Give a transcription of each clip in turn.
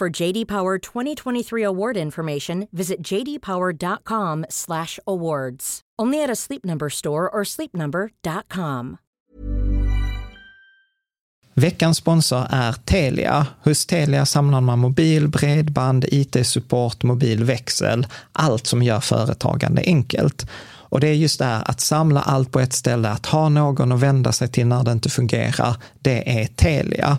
For JD Power 2023 award information, visit jdpower.com/awards. Only at a Sleep Number store or sleepnumber.com. Veckans sponsor är Telia. Hos Telia samlar man mobil, bredband, IT-support, mobilväxel, allt som gör företagande enkelt. Och det är just det här att samla allt på ett ställe, att ha någon att vända sig till när det inte fungerar, det är Telia.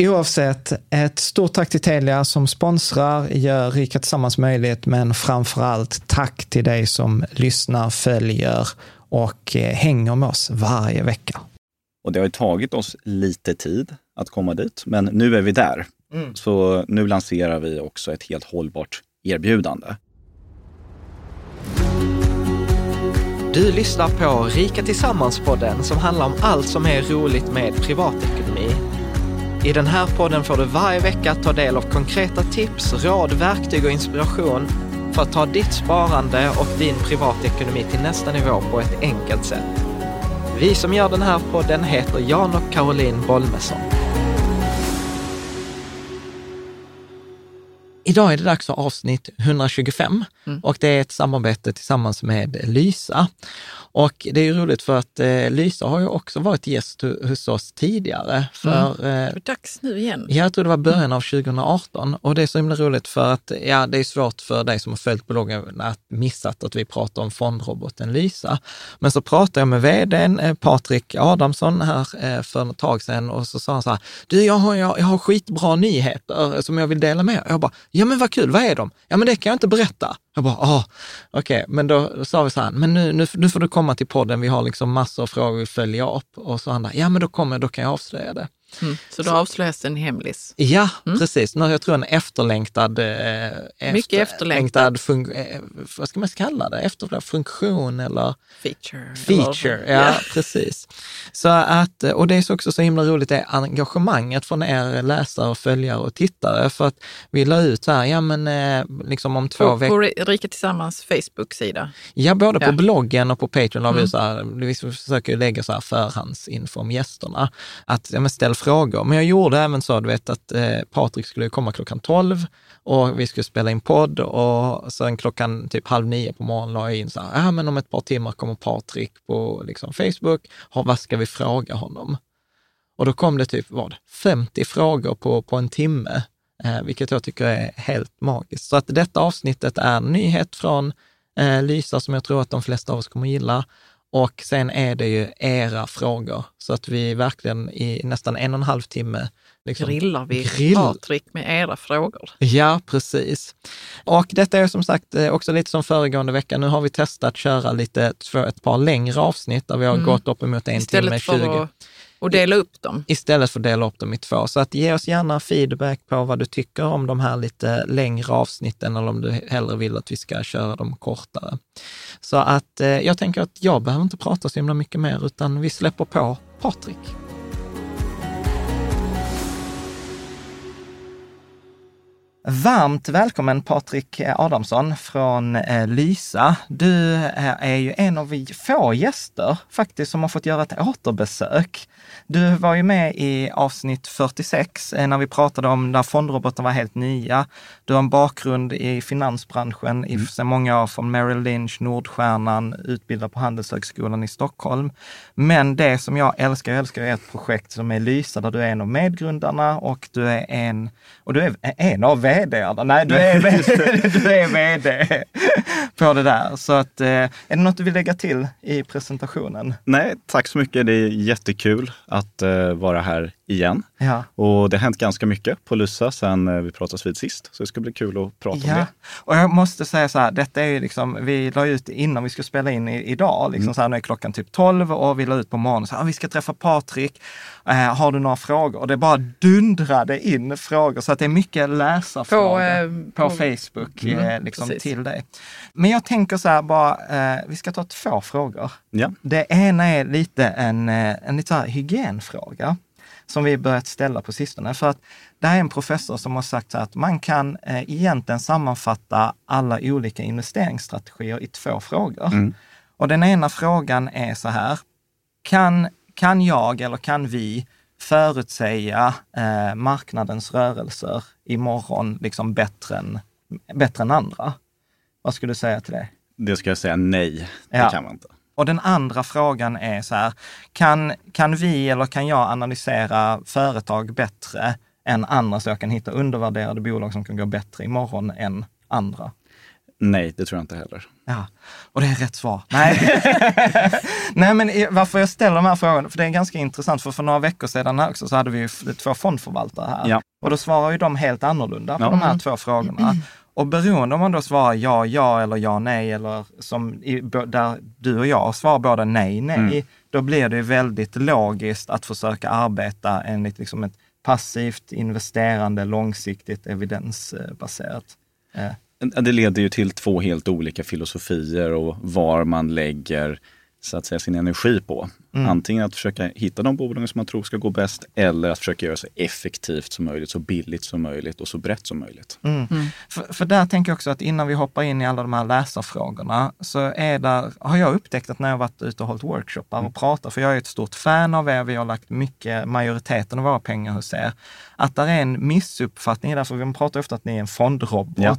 Oavsett, ett stort tack till Telia som sponsrar, gör Rika Tillsammans möjligt, men framför allt tack till dig som lyssnar, följer och eh, hänger med oss varje vecka. Och det har ju tagit oss lite tid att komma dit, men nu är vi där. Mm. Så nu lanserar vi också ett helt hållbart erbjudande. Du lyssnar på Rika Tillsammans-podden som handlar om allt som är roligt med privatekonomi i den här podden får du varje vecka ta del av konkreta tips, råd, verktyg och inspiration för att ta ditt sparande och din privatekonomi till nästa nivå på ett enkelt sätt. Vi som gör den här podden heter Jan och Caroline Bolmesson. Idag är det dags för avsnitt 125 mm. och det är ett samarbete tillsammans med Lysa. Och det är ju roligt för att eh, Lysa har ju också varit gäst hos oss tidigare. För, mm. eh, dags nu igen. Ja, jag tror det var början av 2018 och det är så himla roligt för att ja, det är svårt för dig som har följt bloggen att missat att vi pratar om fondroboten Lysa. Men så pratade jag med vdn eh, Patrik Adamsson här eh, för ett tag sedan och så sa han så här, du jag har, jag, jag har skitbra nyheter som jag vill dela med. Jag bara, ja men vad kul, vad är de? Ja men det kan jag inte berätta. Jag bara, ah, okej, okay. men då sa vi så här, men nu, nu, nu får du komma till podden, vi har liksom massor av frågor vi följer upp. Och så han där, ja men då kommer då kan jag avslöja det. Mm. Så då avslöjas en hemlis? Ja, mm. precis. Jag tror en efterlängtad... Eh, Mycket efterlängtad. Fun, eh, vad ska man kalla det? Efterlängtad funktion eller? Feature. Feature, eller, ja, yeah. precis. Så att, och det är också så himla roligt, det engagemanget från er läsare, följare och tittare. För att vi la ut så här, ja men eh, liksom om två veckor. På Rika Tillsammans Facebook-sida? Ja, både ja. på bloggen och på Patreon mm. vi så här, vi försöker lägga så här förhandsinfo om gästerna. Att ja, men ställ frågor. Men jag gjorde även så, du vet att eh, Patrik skulle komma klockan 12 och vi skulle spela in podd och sen klockan typ halv nio på morgonen la jag in så här, ja men om ett par timmar kommer Patrik på liksom, Facebook, vad ska vi fråga honom? Och då kom det typ, vad, 50 frågor på, på en timme eh, vilket jag tycker är helt magiskt. Så att detta avsnittet är en nyhet från eh, Lysa som jag tror att de flesta av oss kommer gilla. Och sen är det ju era frågor, så att vi verkligen i nästan en och en halv timme liksom, grillar vi grill. Patrik med era frågor. Ja, precis. Och detta är som sagt eh, också lite som föregående vecka. Nu har vi testat köra lite, ett par längre avsnitt där vi har mm. gått uppemot en Istället timme 20. För att och dela upp dem? Istället för att dela upp dem i två. Så att ge oss gärna feedback på vad du tycker om de här lite längre avsnitten eller om du hellre vill att vi ska köra dem kortare. Så att eh, jag tänker att jag behöver inte prata så himla mycket mer utan vi släpper på Patrik. Varmt välkommen Patrik Adamsson från eh, Lysa. Du är ju en av få gäster faktiskt som har fått göra ett återbesök. Du var ju med i avsnitt 46 eh, när vi pratade om när fondrobotar var helt nya. Du har en bakgrund i finansbranschen i mm. sedan många år från Merrill Lynch, Nordstjärnan, utbildad på Handelshögskolan i Stockholm. Men det som jag älskar, jag älskar ett projekt som är Lysa där du är en av medgrundarna och du är en, och du är en av vdarna. Nej, du är, du är vd på det där. Så att, eh, är det något du vill lägga till i presentationen? Nej, tack så mycket. Det är jättekul att uh, vara här igen. Ja. Och det har hänt ganska mycket på Lysa sedan uh, vi pratades vid sist. Så det ska bli kul att prata ja. om det. Och jag måste säga så här, detta är ju liksom, vi la ut innan vi skulle spela in i, idag, liksom mm. så här, nu är klockan typ 12 och vi la ut på morgonen, så här, ah, vi ska träffa Patrik. Uh, har du några frågor? Och det bara dundrade in frågor, så att det är mycket läsarfrågor på, på, på Facebook mm, liksom, till dig. Men jag tänker så här bara, vi ska ta två frågor. Ja. Det ena är lite en, en lite så här hygienfråga som vi börjat ställa på sistone. För att det är en professor som har sagt att man kan eh, egentligen sammanfatta alla olika investeringsstrategier i två frågor. Mm. Och den ena frågan är så här, kan, kan jag eller kan vi förutsäga eh, marknadens rörelser imorgon liksom bättre än, bättre än andra? Vad skulle du säga till det? Det ska jag säga nej, det ja. kan man inte. Och den andra frågan är så här, kan, kan vi eller kan jag analysera företag bättre än andra så jag kan hitta undervärderade bolag som kan gå bättre imorgon än andra? Nej, det tror jag inte heller. Ja, och det är rätt svar. Nej, Nej men varför jag ställer de här frågorna, för det är ganska intressant, för för några veckor sedan här också så hade vi ju två fondförvaltare här. Ja. Och då svarar ju de helt annorlunda på ja. de här två frågorna. Och beroende om man då svarar ja, ja eller ja, nej, eller som i, där du och jag svarar båda nej, nej, mm. då blir det väldigt logiskt att försöka arbeta enligt liksom ett passivt investerande, långsiktigt evidensbaserat. Eh. Det leder ju till två helt olika filosofier och var man lägger så att säga, sin energi på. Mm. Antingen att försöka hitta de bolagen som man tror ska gå bäst eller att försöka göra så effektivt som möjligt, så billigt som möjligt och så brett som möjligt. Mm. Mm. För, för, där tänker jag också att innan vi hoppar in i alla de här läsarfrågorna så är där, har jag upptäckt att när jag varit ute och hållit workshoppar och mm. pratat, för jag är ett stort fan av er, vi har lagt mycket, majoriteten av våra pengar hos er, att där är en missuppfattning där, för vi pratar ofta att ni är en fondrobot. Ja.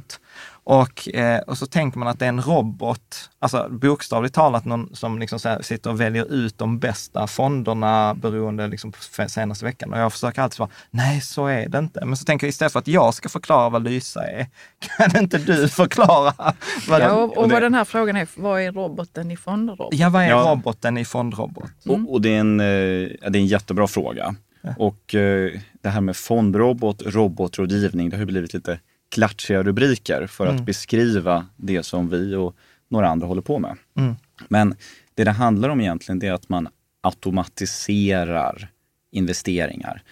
Och, eh, och så tänker man att det är en robot, alltså bokstavligt talat någon som liksom så sitter och väljer ut de bästa fonderna beroende liksom på senaste veckan. Och jag försöker alltid svara, nej så är det inte. Men så tänker jag istället för att jag ska förklara vad Lysa är, kan inte du förklara? Vad ja, och, och vad den här frågan är, vad är roboten i fondrobot? Ja, vad är ja. roboten i fondrobot? Mm. Och, och, det, är en, eh, det är en jättebra fråga. Ja. Och eh, det här med fondrobot, robotrådgivning, det har blivit lite klatschiga rubriker för att mm. beskriva det som vi och några andra håller på med. Mm. Men det det handlar om egentligen det är att man automatiserar investeringar.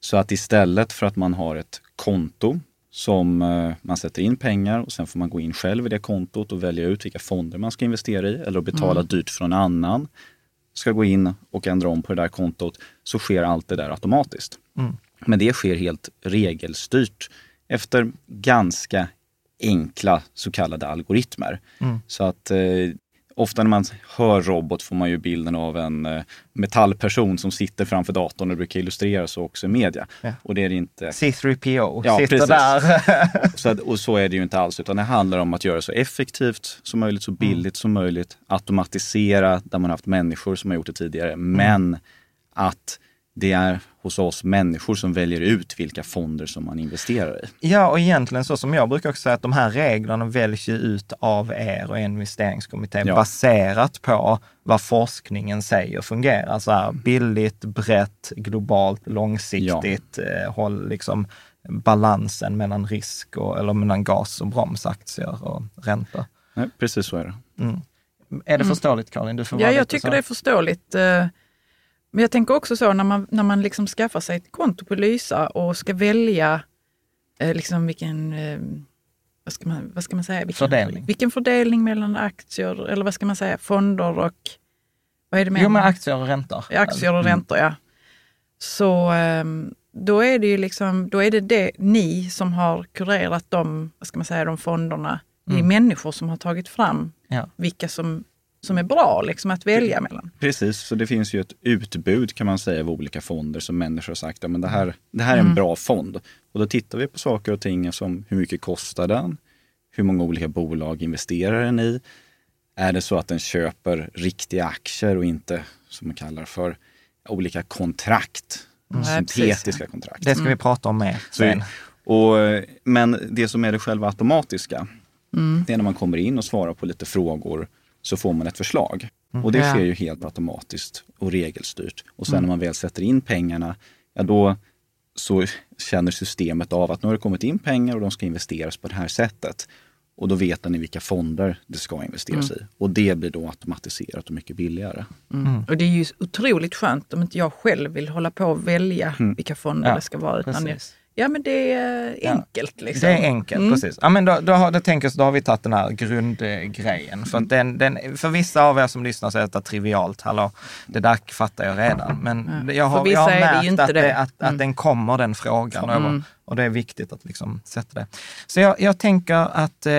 Så att istället för att man har ett konto som eh, man sätter in pengar och sen får man gå in själv i det kontot och välja ut vilka fonder man ska investera i eller betala mm. dyrt från annan ska gå in och ändra om på det där kontot så sker allt det där automatiskt. Mm. Men det sker helt regelstyrt efter ganska enkla så kallade algoritmer. Mm. Så att eh, ofta när man hör robot får man ju bilden av en eh, metallperson som sitter framför datorn och brukar illustrera så också i media. Ja. Och det är det inte. C3PO ja, sitter precis. där. så att, och så är det ju inte alls, utan det handlar om att göra så effektivt som möjligt, så billigt mm. som möjligt, automatisera där man haft människor som har gjort det tidigare, mm. men att det är hos oss människor som väljer ut vilka fonder som man investerar i. Ja, och egentligen så som jag brukar också säga att de här reglerna väljs ju ut av er och investeringskommitté ja. baserat på vad forskningen säger fungerar. Så här, billigt, brett, globalt, långsiktigt, ja. eh, håll liksom balansen mellan risk och, eller mellan gas och bromsaktier och ränta. Nej, precis så är det. Mm. Är det mm. förståeligt Karin? Du får ja, jag tycker så. det är förståeligt. Eh, men jag tänker också så när man, när man liksom skaffar sig ett konto på Lysa och ska välja eh, liksom vilken, eh, vad, ska man, vad ska man säga? Vilken fördelning. Vilken fördelning mellan aktier, eller vad ska man säga, fonder och vad är det mer? Jo, men aktier och räntor. Aktier och mm. räntor, ja. Så ehm, då är det ju liksom, då är det, det ni som har kurerat de, vad ska man säga, de fonderna. Det är mm. människor som har tagit fram ja. vilka som som är bra liksom, att välja mellan. Precis, så det finns ju ett utbud kan man säga av olika fonder som människor har sagt, ja, men det, här, det här är en mm. bra fond. Och då tittar vi på saker och ting som hur mycket kostar den? Hur många olika bolag investerar den i? Är det så att den köper riktiga aktier och inte, som man kallar för, olika kontrakt? Mm. Syntetiska kontrakt. Det ska vi mm. prata om mer sen. Och, men det som är det själva automatiska, mm. det är när man kommer in och svarar på lite frågor så får man ett förslag. Och det sker ju helt automatiskt och regelstyrt. Och sen mm. när man väl sätter in pengarna, ja då så känner systemet av att nu har det kommit in pengar och de ska investeras på det här sättet. Och då vet den i vilka fonder det ska investeras mm. i. Och det blir då automatiserat och mycket billigare. Mm. mm. Och det är ju otroligt skönt om inte jag själv vill hålla på och välja mm. vilka fonder ja, det ska vara. Utan Ja, men det är enkelt. Ja, liksom. Det är enkelt, mm. precis. Ja, men då, då, har, då, tänker, då har vi tagit den här grundgrejen. För, den, den, för vissa av er som lyssnar så är detta trivialt. Hallå, det där fattar jag redan. Men jag har, jag har märkt att, det, att, mm. att den kommer, den frågan. Mm. Och det är viktigt att liksom sätta det. Så jag, jag tänker att eh,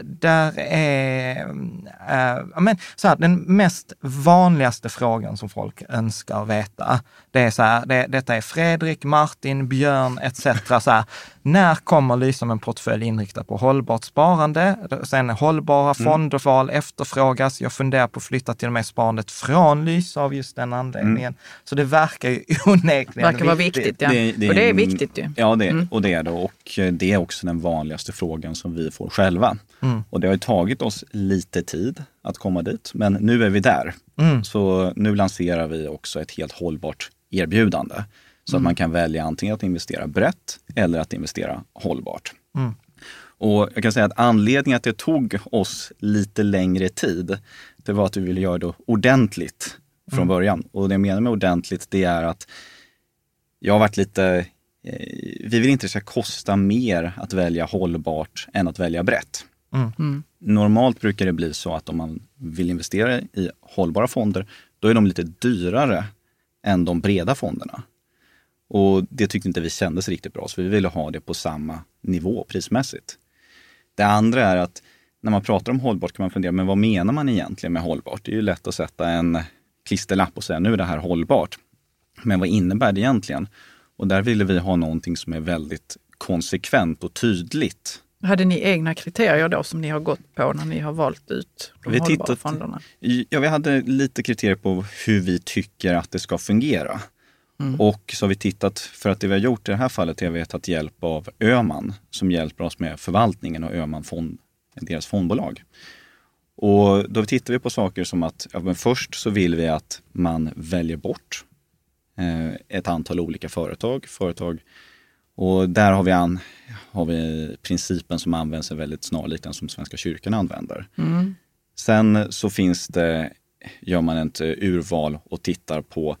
där är, eh, men, så här, den mest vanligaste frågan som folk önskar veta, det är så här, det, detta är Fredrik, Martin, Björn etc. Så här, när kommer med en portfölj inriktad på hållbart sparande? Sen hållbara mm. fondval efterfrågas. Jag funderar på att flytta till och med sparandet från Lysa av just den anledningen. Mm. Så det verkar ju onekligen verkar vara viktigt. Ja. Det, det, och det är viktigt ju. Ja, det, mm. och det är det. Och det är också den vanligaste frågan som vi får själva. Mm. Och det har ju tagit oss lite tid att komma dit, men nu är vi där. Mm. Så nu lanserar vi också ett helt hållbart erbjudande. Så mm. att man kan välja antingen att investera brett eller att investera hållbart. Mm. Och jag kan säga att anledningen att det tog oss lite längre tid, det var att vi ville göra det ordentligt från mm. början. Och det jag menar med ordentligt, det är att jag har varit lite eh, vi vill inte att det ska kosta mer att välja hållbart än att välja brett. Mm. Mm. Normalt brukar det bli så att om man vill investera i hållbara fonder, då är de lite dyrare än de breda fonderna. Och det tyckte inte vi kändes riktigt bra, så vi ville ha det på samma nivå prismässigt. Det andra är att när man pratar om hållbart kan man fundera, men vad menar man egentligen med hållbart? Det är ju lätt att sätta en klisterlapp och säga, nu är det här hållbart. Men vad innebär det egentligen? Och där ville vi ha någonting som är väldigt konsekvent och tydligt. Hade ni egna kriterier då som ni har gått på när ni har valt ut de vi hållbara tittat, fonderna? Ja, vi hade lite kriterier på hur vi tycker att det ska fungera. Mm. Och så har vi tittat, för att det vi har gjort i det här fallet är att vi har tagit hjälp av Öman som hjälper oss med förvaltningen och Öman fond, deras fondbolag. Och då tittar vi på saker som att ja, men först så vill vi att man väljer bort eh, ett antal olika företag. företag och där har vi, an, har vi principen som används är väldigt snarlik den som Svenska kyrkan använder. Mm. Sen så finns det, gör man ett urval och tittar på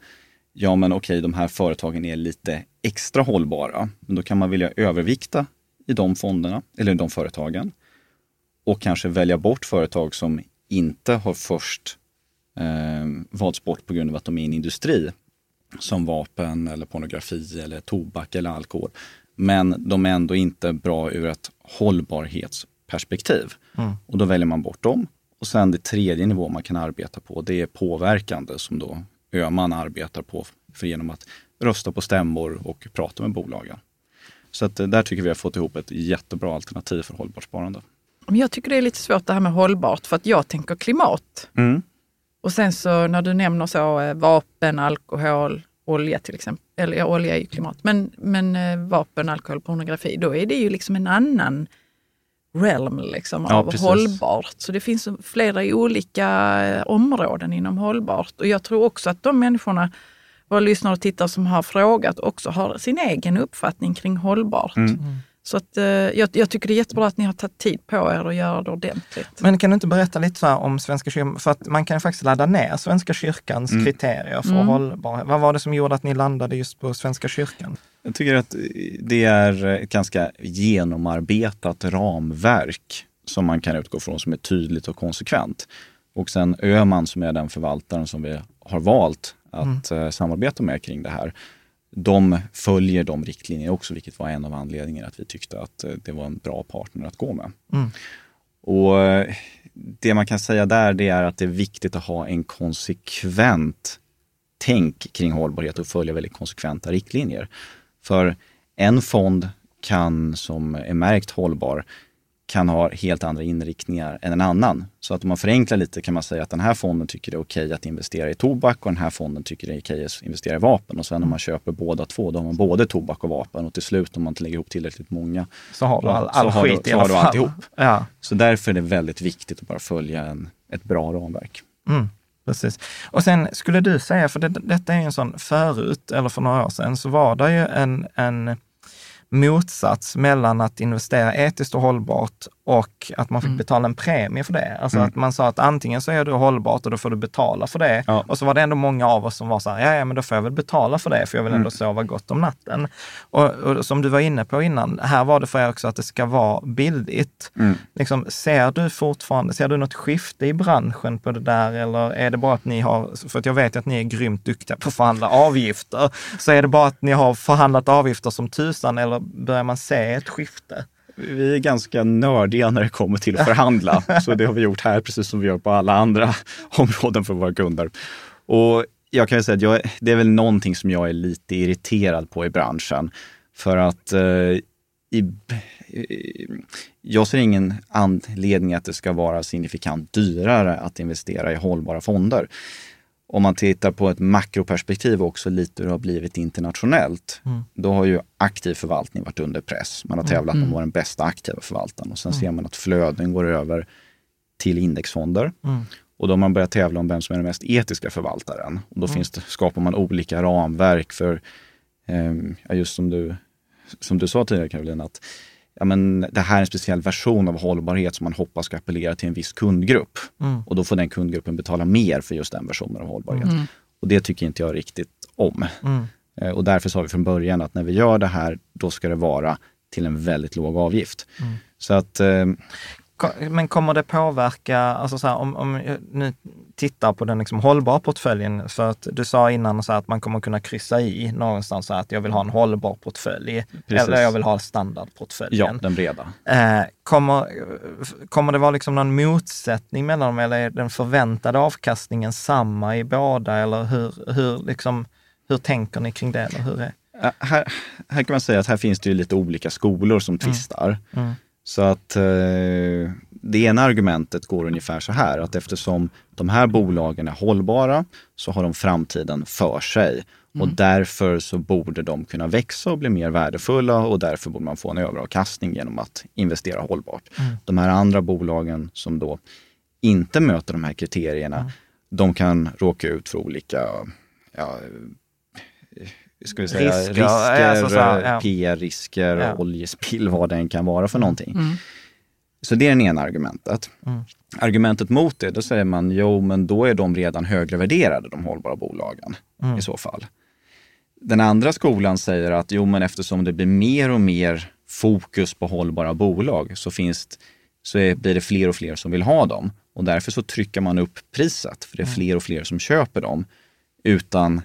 ja men okej, de här företagen är lite extra hållbara. Men då kan man vilja övervikta i de fonderna, eller i de företagen. Och kanske välja bort företag som inte har först eh, valts bort på grund av att de är i en industri. Som vapen eller pornografi eller tobak eller alkohol. Men de är ändå inte bra ur ett hållbarhetsperspektiv. Mm. Och då väljer man bort dem. Och sen det tredje nivå man kan arbeta på, det är påverkande som då Öman arbetar på för genom att rösta på stämmor och prata med bolagen. Så att eh, där tycker vi har fått ihop ett jättebra alternativ för hållbart sparande. jag tycker det är lite svårt det här med hållbart för att jag tänker klimat. Mm. Och sen så när du nämner så eh, vapen, alkohol, olja till exempel, eller ja, olja är ju klimat, men, men eh, vapen, alkohol, pornografi, då är det ju liksom en annan realm liksom, ja, av precis. hållbart. Så det finns flera olika eh, områden inom hållbart. Och jag tror också att de människorna, våra lyssnare och tittare som har frågat, också har sin egen uppfattning kring hållbart. Mm. Så att, eh, jag, jag, tycker det är jättebra att ni har tagit tid på er att göra det ordentligt. Men kan du inte berätta lite så om Svenska kyrkan? För att man kan ju faktiskt ladda ner Svenska kyrkans mm. kriterier för mm. hållbarhet. Vad var det som gjorde att ni landade just på Svenska kyrkan? Jag tycker att det är ett ganska genomarbetat ramverk som man kan utgå från som är tydligt och konsekvent. Och sen Öman som är den förvaltaren som vi har valt att mm. Eh, samarbeta med kring det här de följer de riktlinjerna också, vilket var en av anledningarna att vi tyckte att eh, det var en bra partner att gå med. Mm. Och eh, Det man kan säga där det är att det är viktigt att ha en konsekvent tänk kring hållbarhet och följa väldigt konsekventa riktlinjer. För en fond kan, som är märkt hållbar, kan ha helt andra inriktningar än en annan. Så att om man förenklar lite kan man säga att den här fonden tycker det är okej att investera i tobak och den här fonden tycker det är okej att investera i vapen. Och sen om man köper båda två, då har man både tobak och vapen. Och till slut om man lägger ihop tillräckligt många, så har du all, all så skit du, i alla fall. alltihop. Ja. Så därför är det väldigt viktigt att bara följa en, ett bra ramverk. Mm. Precis. Och sen skulle du säga, för det, detta är en sån förut, eller för några år sedan, så var det ju en, en motsats mellan att investera etiskt och hållbart och att man fick mm. betala en premie för det. Alltså mm. att man sa att antingen så är du hållbart och då får du betala för det. Ja. Och så var det ändå många av oss som var så här, ja, ja men då får jag väl betala för det, för jag vill ändå mm. sova gott om natten. Och, och, som du var inne på innan, här var det för er också att det ska vara billigt. Mm. Liksom, ser du fortfarande, ser du något skifte i branschen på det där eller är det bara att ni har, för att jag vet att ni är grymt duktiga på att förhandla avgifter, så är det bara att ni har förhandlat avgifter som tusan eller börjar man se ett skifte? Vi är ganska nördiga när det kommer till att förhandla. Så det har vi gjort här, precis som vi gör på alla andra områden för våra kunder. Och jag kan säga att jag, det är väl någonting som jag är lite irriterad på i branschen. För att eh, i, eh, jag ser ingen anledning att det ska vara signifikant dyrare att investera i hållbara fonder om man tittar på ett makroperspektiv också lite hur det har blivit internationellt, mm. då har ju aktiv förvaltning varit under press. Man har tävlat mm. om att vara den bästa aktiva förvaltaren och sen mm. ser man att flöden går över till indexfonder. Mm. Och då har man börjat tävla om vem som är den mest etiska förvaltaren. Och då mm. finns det, skapar man olika ramverk för, eh, just som du, som du sa tidigare Caroline, att ja, men det här är en speciell version av hållbarhet som man hoppas ska appellera till en viss kundgrupp. Mm. Och då får den kundgruppen betala mer för just den versionen av hållbarhet. Mm. Och det tycker inte jag riktigt om. Mm. Eh, och därför sa vi från början att när vi gör det här, då ska det vara till en väldigt låg avgift. Mm. Så att eh, men kommer det påverka, alltså så här, om, om jag nu tittar på den liksom hållbara portföljen, för att du sa innan så att man kommer kunna kryssa i någonstans så att jag vill ha en hållbar portfölj, Precis. eller jag vill ha standardportföljen. Ja, den breda. Eh, kommer, kommer det vara liksom någon motsättning mellan dem, eller är den förväntade avkastningen samma i båda, eller hur, hur, liksom, hur tänker ni kring det? Eller hur är? Här, här kan man säga att här finns det lite olika skolor som mm. tvistar. Mm. Mm. Så att eh, det ena argumentet går ungefär så här att eftersom de här bolagen är hållbara så har de framtiden för sig. Mm. Och därför så borde de kunna växa och bli mer värdefulla och därför borde man få en överavkastning genom att investera hållbart. Mm. De här andra bolagen som då inte möter de här kriterierna, mm. de kan råka ut för olika ja, ska vi säga, risker, risker alltså ja. PR-risker, ja. oljespill, vad det än kan vara för någonting. Mm. Så det är det ena argumentet. Mm. Argumentet mot det, då säger man, jo men då är de redan högre värderade, de hållbara bolagen mm. i så fall. Den andra skolan säger att jo men eftersom det blir mer och mer fokus på hållbara bolag så, finns, så är, blir det fler och fler som vill ha dem. Och därför så trycker man upp priset, för det är mm. fler och fler som köper dem utan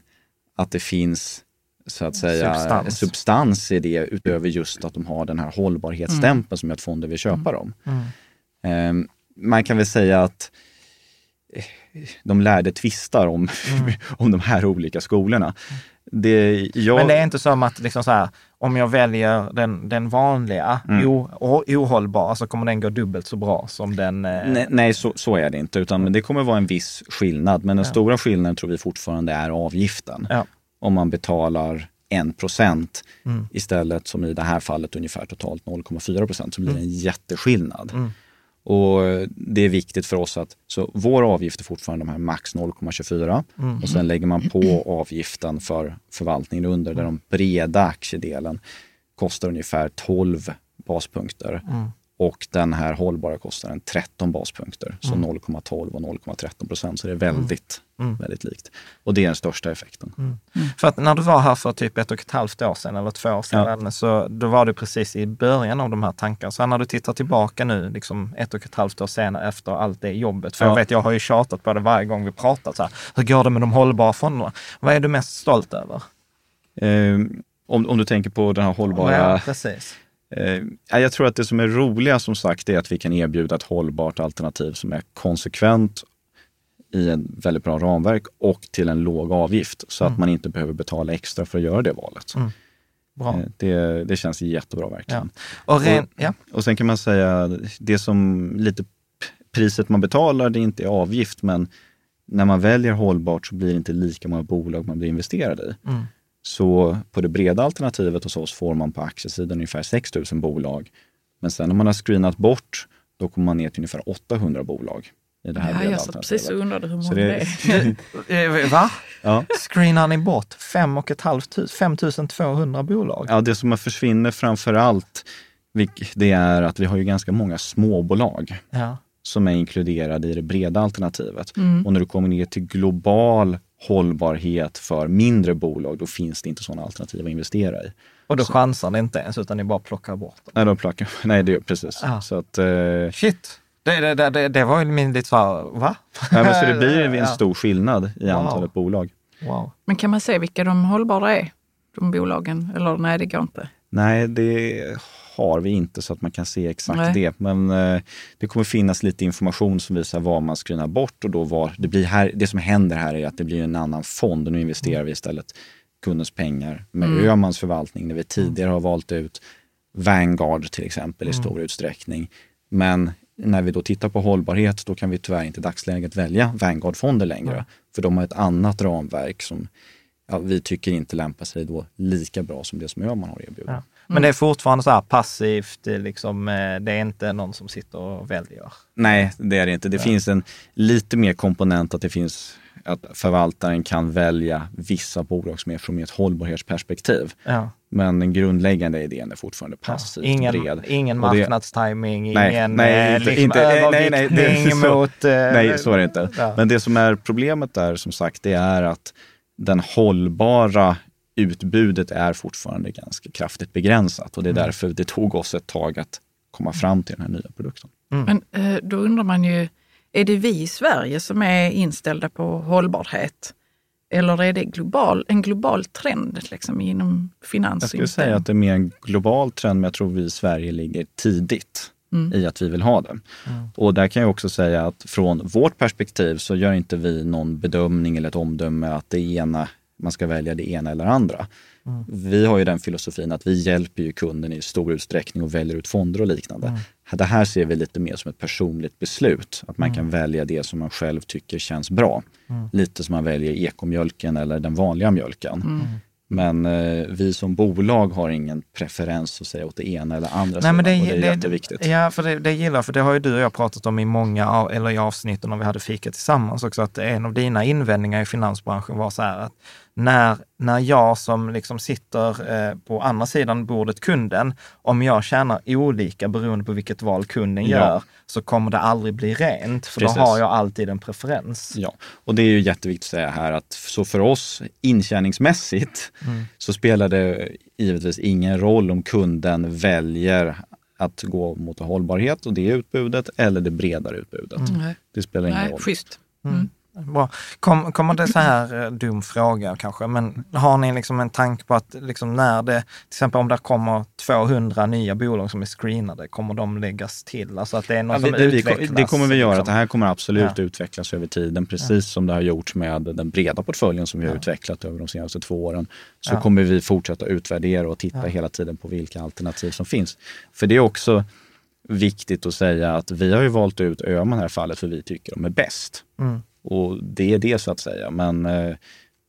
att det finns så att säga substans, substans i det utöver just att de har den här hållbarhetsstämpeln mm. som gör att fonder vill köpa dem. Mm. Um, man kan väl säga att eh, de lärde tvistar om, mm. om de här olika skolorna. Det, jag... Men det är inte som att liksom så här, om jag väljer den, den vanliga mm. o, ohållbara så kommer den gå dubbelt så bra som den... Eh... Nej, nej så, så, är det inte, utan det kommer vara en viss skillnad. Men den ja. stora skillnaden tror vi fortfarande är avgiften. Ja. Om man betalar 1 procent mm. istället som i det här fallet ungefär totalt 0,4 procent så blir det en mm. jätteskillnad. Mm. Och det är viktigt för oss att, så vår avgift är fortfarande de här max 0,24 mm. och sen lägger man på avgiften för förvaltningen under där de breda aktiedelen kostar ungefär 12 baspunkter. Och den här hållbara kostnaden 13 baspunkter, så mm. 0,12 och 0,13 procent. Så det är väldigt, mm. mm. väldigt likt. Och det är den största effekten. Mm. För att när du var här för typ ett och ett halvt år sedan eller två år sedan, ja. så då var du precis i början av de här tankarna. Så när du tittar tillbaka nu, liksom ett och ett halvt år senare efter allt det jobbet, för ja. jag vet, jag har ju tjatat på det varje gång vi pratat så här, hur går det med de hållbara fonderna? Vad är du mest stolt över? Eh, om, om du tänker på den här hållbara... Ja, precis. Eh, jag tror att det som är roliga som sagt är att vi kan erbjuda ett hållbart alternativ som är konsekvent i ett väldigt bra ramverk och till en låg avgift så mm. att man inte behöver betala extra för att göra det valet. Mm. Bra. Eh, det, det känns jättebra verkligen. Ja. Och, ren, ja. och sen kan man säga, det som lite priset man betalar, det är inte avgift, men när man väljer hållbart så blir det inte lika många bolag man blir investerad i. Mm. Så på det breda alternativet hos oss får man på aktiesidan ungefär 6 000 bolag. Men sen när man har screenat bort, då kommer man ner till ungefär 800 bolag. I det här ja, jag satt precis och undrade hur många det, är. Eh, va? Ja. Screenar ni bort 5 200 bolag? Ja, det som försvinner framför allt, det är att vi har ju ganska många småbolag. Ja som är inkluderade i det breda alternativet. Mm. Och när du kommer ner till global hållbarhet för mindre bolag, då finns det inte sådana alternativ att investera i. Och då så. chansar ni inte ens, utan ni bara plockar bort dem? Nej, då plockar, nej det, precis. Ah. Så att, eh, Shit! Det, det, det, det var ju min lite så här, va? Ja, men så det blir en stor skillnad i wow. antalet bolag. Wow. Men kan man se vilka de hållbara är, de bolagen? Eller nej, det går inte? Nej, det har vi inte så att man kan se exakt Nej. det. Men eh, det kommer finnas lite information som visar vad man screenar bort och då var det blir här. Det som händer här är att det blir en annan fond och nu investerar vi istället kundens pengar med mm. Öhmans förvaltning när vi tidigare har valt ut Vanguard till exempel i mm. stor utsträckning. Men när vi då tittar på hållbarhet, då kan vi tyvärr inte i dagsläget välja Vanguard-fonder längre. Mm. För de har ett annat ramverk som ja, vi tycker inte lämpar sig då lika bra som det som Öhman har erbjudit. Ja. Men det är fortfarande så här passivt, liksom, eh, det är inte någon som sitter och väljer? Nej, det är det inte. Det ja. finns en lite mer komponent att det finns att förvaltaren kan välja vissa bolag som är från ett hållbarhetsperspektiv. Ja. Men den grundläggande idén är fortfarande passivt ja, ingen, bred. Ingen marknadstiming, ingen nej, inte, liksom inte, överviktning nej, nej, så, mot... Eh, nej, så är det inte. Ja. Men det som är problemet där som sagt, det är att den hållbara utbudet är fortfarande ganska kraftigt begränsat och det är mm. därför det tog oss ett tag att komma fram till den här nya produkten. Mm. Men eh, då undrar man ju, är det vi i Sverige som är inställda på hållbarhet? Eller är det global, en global trend liksom, inom finans? Jag skulle säga att det är mer en global trend, men jag tror vi i Sverige ligger tidigt. Mm. i att vi vill ha det. Mm. Och där kan jag också säga att från vårt perspektiv så gör inte vi någon bedömning eller ett omdöme att det ena man ska välja det ena eller andra. Mm. Vi har ju den filosofin att vi hjälper ju kunden i stor utsträckning och väljer ut fonder och liknande. Mm. Det här ser vi lite mer som ett personligt beslut, att man mm. kan välja det som man själv tycker känns bra. Mm. Lite som man väljer ekomjölken eller den vanliga mjölken. Mm. Men eh, vi som bolag har ingen preferens att säga åt det ena eller andra Nej, men det, och det är det, jätteviktigt. Ja, för det, det gillar för det har ju du och jag pratat om i många, eller i avsnitten när vi hade fika tillsammans också, att en av dina invändningar i finansbranschen var så här att när, när jag som liksom sitter eh, på andra sidan bordet, kunden, om jag tjänar olika beroende på vilket val kunden ja. gör, så kommer det aldrig bli rent, för Precis. då har jag alltid en preferens. Ja, och det är ju jätteviktigt att säga här att så för oss intjäningsmässigt mm. så spelar det givetvis ingen roll om kunden väljer att gå mot hållbarhet och det utbudet eller det bredare utbudet. Mm. Det spelar ingen Nej, roll. Schysst. Mm. Bra. Kom, kommer det så här eh, dum fråga kanske, men har ni liksom en tanke på att liksom när det, till exempel om det kommer 200 nya bolag som är screenade, kommer de läggas till? Alltså att det är något ja, som det, utvecklas? Det kommer vi göra. Liksom. Det här kommer absolut ja. utvecklas över tiden, precis ja. som det har gjorts med den breda portföljen som vi har utvecklat över de senaste två åren. Så kommer vi fortsätta utvärdera och titta hela tiden på vilka alternativ som finns. För det är också viktigt att säga att vi har ju valt ut Öhman i det här fallet för vi tycker de är bäst. Mm. Och det är det så att säga. Men eh,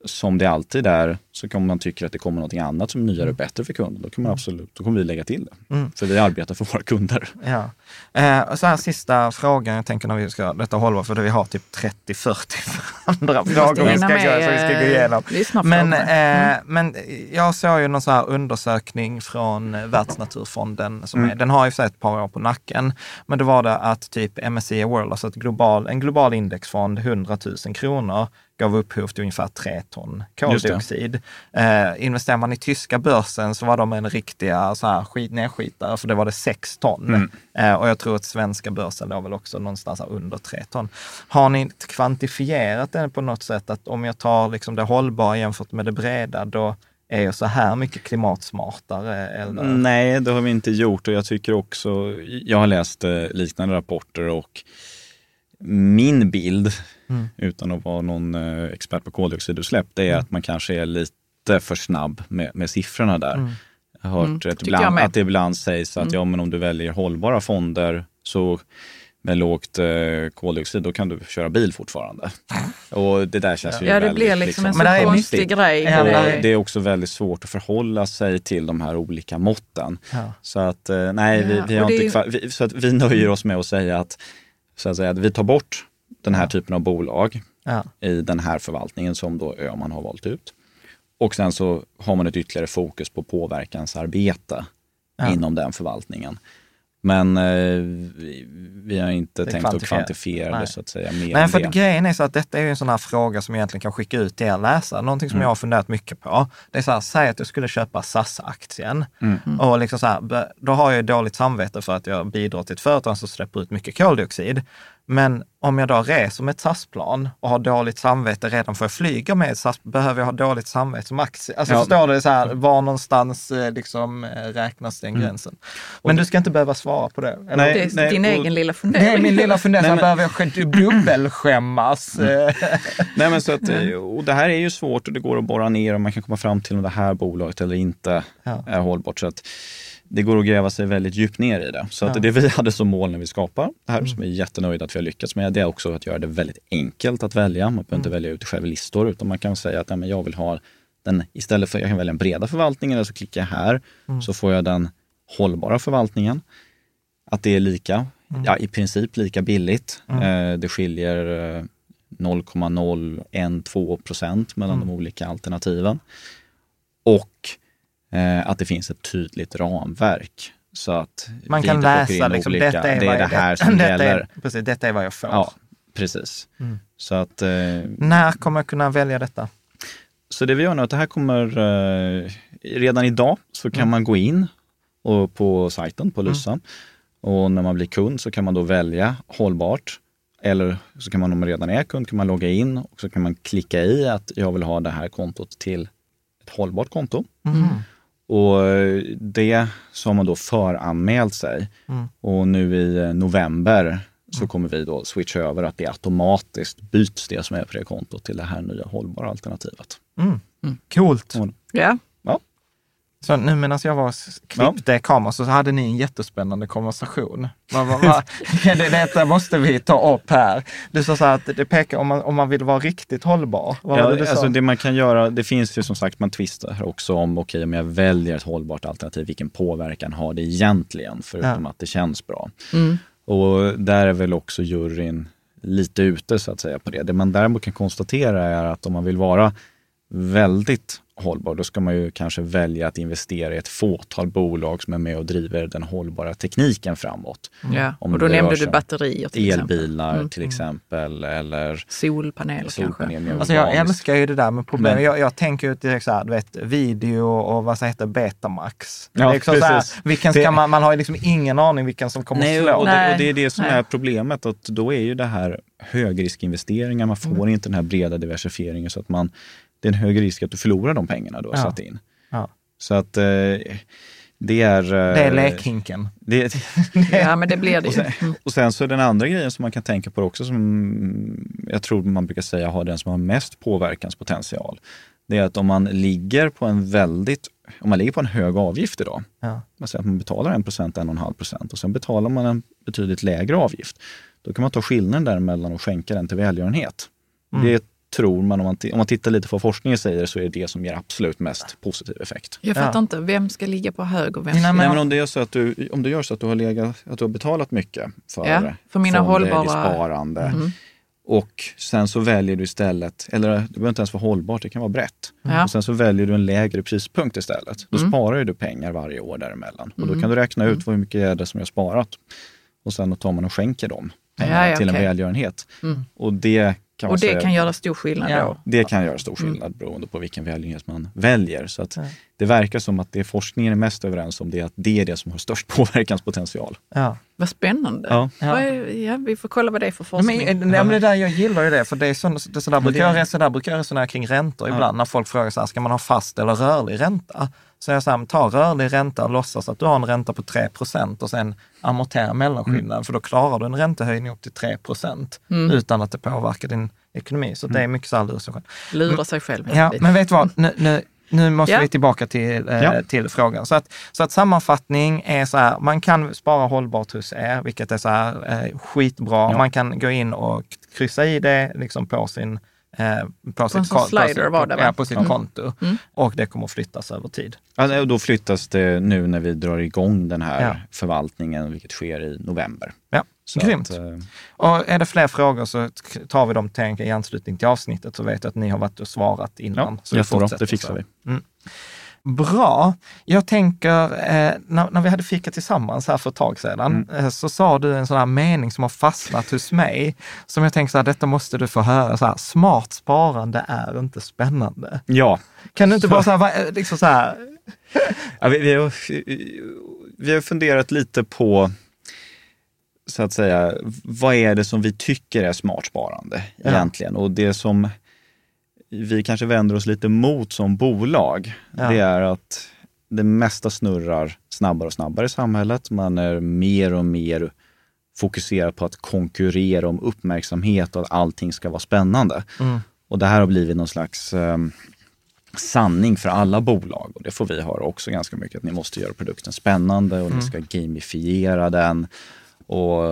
som det alltid är, så kan man tycka att det kommer någonting annat som är nyare och bättre för kunden, då kan man absolut, då kommer vi lägga till det. Mm. För vi arbetar för våra kunder. Ja. Eh, så här sista frågan, jag tänker när vi ska, detta håller för vi har typ 30-40 andra frågor vi ska, gå, så vi ska gå igenom. Men, eh, mm. men jag såg ju någon så här undersökning från Världsnaturfonden, som mm. är, den har ju ett par år på nacken, men då var det att typ MSCI World, alltså ett global, en global indexfond, 100 000 kronor, gav upphov till ungefär tre ton koldioxid. Eh, investerar man i tyska börsen så var de en riktiga så här, skit, nedskitare, för det var det sex ton. Mm. Eh, och jag tror att svenska börsen låg väl också någonstans under tre ton. Har ni kvantifierat det på något sätt, att om jag tar liksom det hållbara jämfört med det breda, då är jag så här mycket klimatsmartare? Eller? Nej, det har vi inte gjort och jag tycker också, jag har läst eh, liknande rapporter och min bild, mm. utan att vara någon eh, expert på koldioxidutsläpp, det är mm. att man kanske är lite för snabb med, med siffrorna där. Mm. Jag har hört mm, ibland, att det ibland sägs att mm. ja, men om du väljer hållbara fonder så med lågt eh, koldioxid, då kan du köra bil fortfarande. Och det där känns ja. ju Ja, det väldigt, blir liksom, liksom en så konstig grej. Ja, det är också väldigt svårt att förhålla sig till de här olika måtten. Ja. Så att eh, nej, vi, vi har inte, vi, så att vi nöjer oss med att säga att så att, säga, att vi tar bort den här typen av bolag ja. i den här förvaltningen som då Öman har valt ut. Och sen så har man ett ytterligare fokus på påverkansarbete ja. inom den förvaltningen. Men eh, vi, har inte tänkt att kvantifiera det så att säga. Mer Nej, för det. grejen är så att detta är en sån här fråga som egentligen kan skicka ut till er läsare. Någonting som mm. jag har funderat mycket på. Det är så här, säg att jag skulle köpa SAS-aktien. Mm. Och liksom så här, då har jag dåligt samvete för att jag bidrar till ett företag som släpper ut mycket koldioxid. Men om jag då reser med ett SAS-plan och har dåligt samvete redan för att flyga med ett SAS, behöver jag ha dåligt samvete som aktie? Alltså ja. förstår du, så här, var någonstans eh, liksom, eh, räknas den mm. gränsen? Men du ska inte behöva svara på det. Eller? Nej, det är nej, din och, egen lilla fundering. Det är min lilla fundering, behöver jag dubbelskämmas. Mm. nej, men så att, och det här är ju svårt och det går att borra ner och man kan komma fram till om det här bolaget eller inte ja. är hållbart. Så att, det går att gräva sig väldigt djupt ner i det. Så ja. att det vi hade som mål när vi skapade det här, mm. som vi är jättenöjda att vi har lyckats med, det är också att göra det väldigt enkelt att välja. Man behöver mm. inte välja ut själva listor, utan man kan säga att nej, jag vill ha den, istället för jag kan välja den breda förvaltningen, så klickar jag här, mm. så får jag den hållbara förvaltningen. Att det är lika, mm. ja i princip lika billigt. Mm. Eh, det skiljer 0,012 eh, procent mellan mm. de olika alternativen. Och eh, att det finns ett tydligt ramverk. Så att man kan läsa, liksom, olika, detta är, det, är det här som detta gäller. Är, precis, detta är vad jag får. Ja, precis. Mm. Så att, eh, När kommer jag kunna välja detta? Så det vi gör nu att det här kommer, eh, redan idag så kan mm. man gå in och på sajten på Lysa mm. och när man blir kund så kan man då välja hållbart. Eller så kan man om man redan är kund kan man logga in och så kan man klicka i att jag vill ha det här kontot till ett hållbart konto. Mm. Och det så har man då föranmält sig. Mm. Och nu i eh, november så mm. kommer vi då switcha över att det automatiskt byts det som är på det kontot till det här nya hållbara alternativet. Mm. Mm. Coolt! Ja. Så nu medan jag var klippte ja. kameran så hade ni en jättespännande konversation. Va, va, va, det, detta måste vi ta upp här. Du sa så här att det pekar om man, om man vill vara riktigt hållbar. Vad ja, det, alltså det man kan göra, det finns ju som sagt, man tvistar också om, okej okay, om jag väljer ett hållbart alternativ, vilken påverkan har det egentligen, förutom ja. att det känns bra. Mm. Och där är väl också juryn lite ute så att säga på det. Det man däremot kan konstatera är att om man vill vara väldigt hållbar, då ska man ju kanske välja att investera i ett fåtal bolag som är med och driver den hållbara tekniken framåt. Mm. Ja, Om och då nämnde du batterier till Elbilar mm. till exempel eller solpaneler, solpaneler kanske. Alltså jag älskar ju det där med problem. Men, jag, jag tänker ju direkt så här, du vet, video och vad heter Betamax. Ja, liksom så här, vilken ska man, man har ju liksom ingen aning vilken som kommer Nej, att slå. Och det, och det är det som Nej. är problemet, att då är ju det här högriskinvesteringar, man får mm. inte den här breda diversifieringen så att man det är en hög risk att du förlorar de pengarna du har ja. satt in. Ja. Så att eh, det är... Eh, det är lekhinken. Det, ja, men det blir det och sen, och sen så är den andra grejen som man kan tänka på också, som jag tror man brukar säga har den som har mest påverkanspotential. Det är att om man ligger på en väldigt, om man ligger på en hög avgift idag, ja. man säger att man betalar 1% 1,5 procent och sen betalar man en betydligt lägre avgift. Då kan man ta skillnaden däremellan och skänka den till välgörenhet. Mm. Det tror man, om man, om man tittar lite på vad forskningen säger, så är det det som ger absolut mest positiv effekt. Jag fattar ja. inte, vem ska ligga på hög och vem ska... Nej, men, men om, det är så att du, om du gör så att du har, legat, att du har betalat mycket för, ja, för mina hållbara... sparande mm. och sen så väljer du istället, eller det behöver inte ens vara hållbart, det kan vara brett. Ja. Och sen så väljer du en lägre prispunkt istället. Då mm. sparar du pengar varje år däremellan. Och då mm. kan du räkna ut hur mycket är det som jag har sparat. Och sen tar man och skänker dem ja, till okay. en välgörenhet. Mm. Och det kan och det säga, kan göra stor skillnad ja, då? Det kan göra stor skillnad mm. beroende på vilken välgörenhet man väljer. Så att ja. Det verkar som att det forskningen är mest överens om det är att det är det som har störst påverkanspotential. Ja. Vad spännande. Ja. Ja. ja. vi får kolla vad det är för forskning. Men, men, men det där, jag gillar ju det, för det är så, det, så där brukar jag resonera, brukar jag resonera kring räntor ibland när folk frågar så här, ska man ha fast eller rörlig ränta? Så jag säger, ta rörlig ränta och låtsas att du har en ränta på 3% och sen amortera mellanskillnaden, mm. för då klarar du en räntehöjning upp till 3 mm. utan att det påverkar din ekonomi. Så mm. det är mycket så här lura sig själv. Lura sig själv. Ja, men vet du vad? Nu, nu, nu måste ja. vi tillbaka till, eh, ja. till frågan. Så att, så att sammanfattning är så här, man kan spara hållbart hos er, vilket är så här, eh, skitbra. Ja. Man kan gå in och kryssa i det liksom på sin Eh, på, sitt, på, slider var det Ja, på sitt mm. konto. Mm. Och det kommer att flyttas över tid. Ja, då flyttas det nu när vi drar igång den här ja. förvaltningen, vilket sker i november. Ja, så grymt. Att, eh, och är det fler frågor så tar vi dem till i anslutning till avsnittet så vet jag att ni har varit och svarat innan. Ja, så jättebra, det fixar vi. Mm. Bra. Jag tänker, eh, när, när, vi hade fika tillsammans här för ett tag sedan, mm. eh, så sa du en sån här mening som har fastnat hos mig, som jag tänker så här, detta måste du få höra. Så här, smart sparande är inte spännande. Ja. Kan du inte bara så här, liksom så här... ja, vi, vi, har, vi har funderat lite på, så att säga, vad är det som vi tycker är smart sparande ja. egentligen? Och det som vi kanske vänder oss lite mot som bolag, ja. det är att det mesta snurrar snabbare och snabbare i samhället. Man är mer och mer fokuserad på att konkurrera om uppmärksamhet och att allting ska vara spännande. Mm. Och det här har blivit någon slags eh, sanning för alla bolag och det får vi höra också ganska mycket, att ni måste göra produkten spännande och mm. ni ska gamifiera den och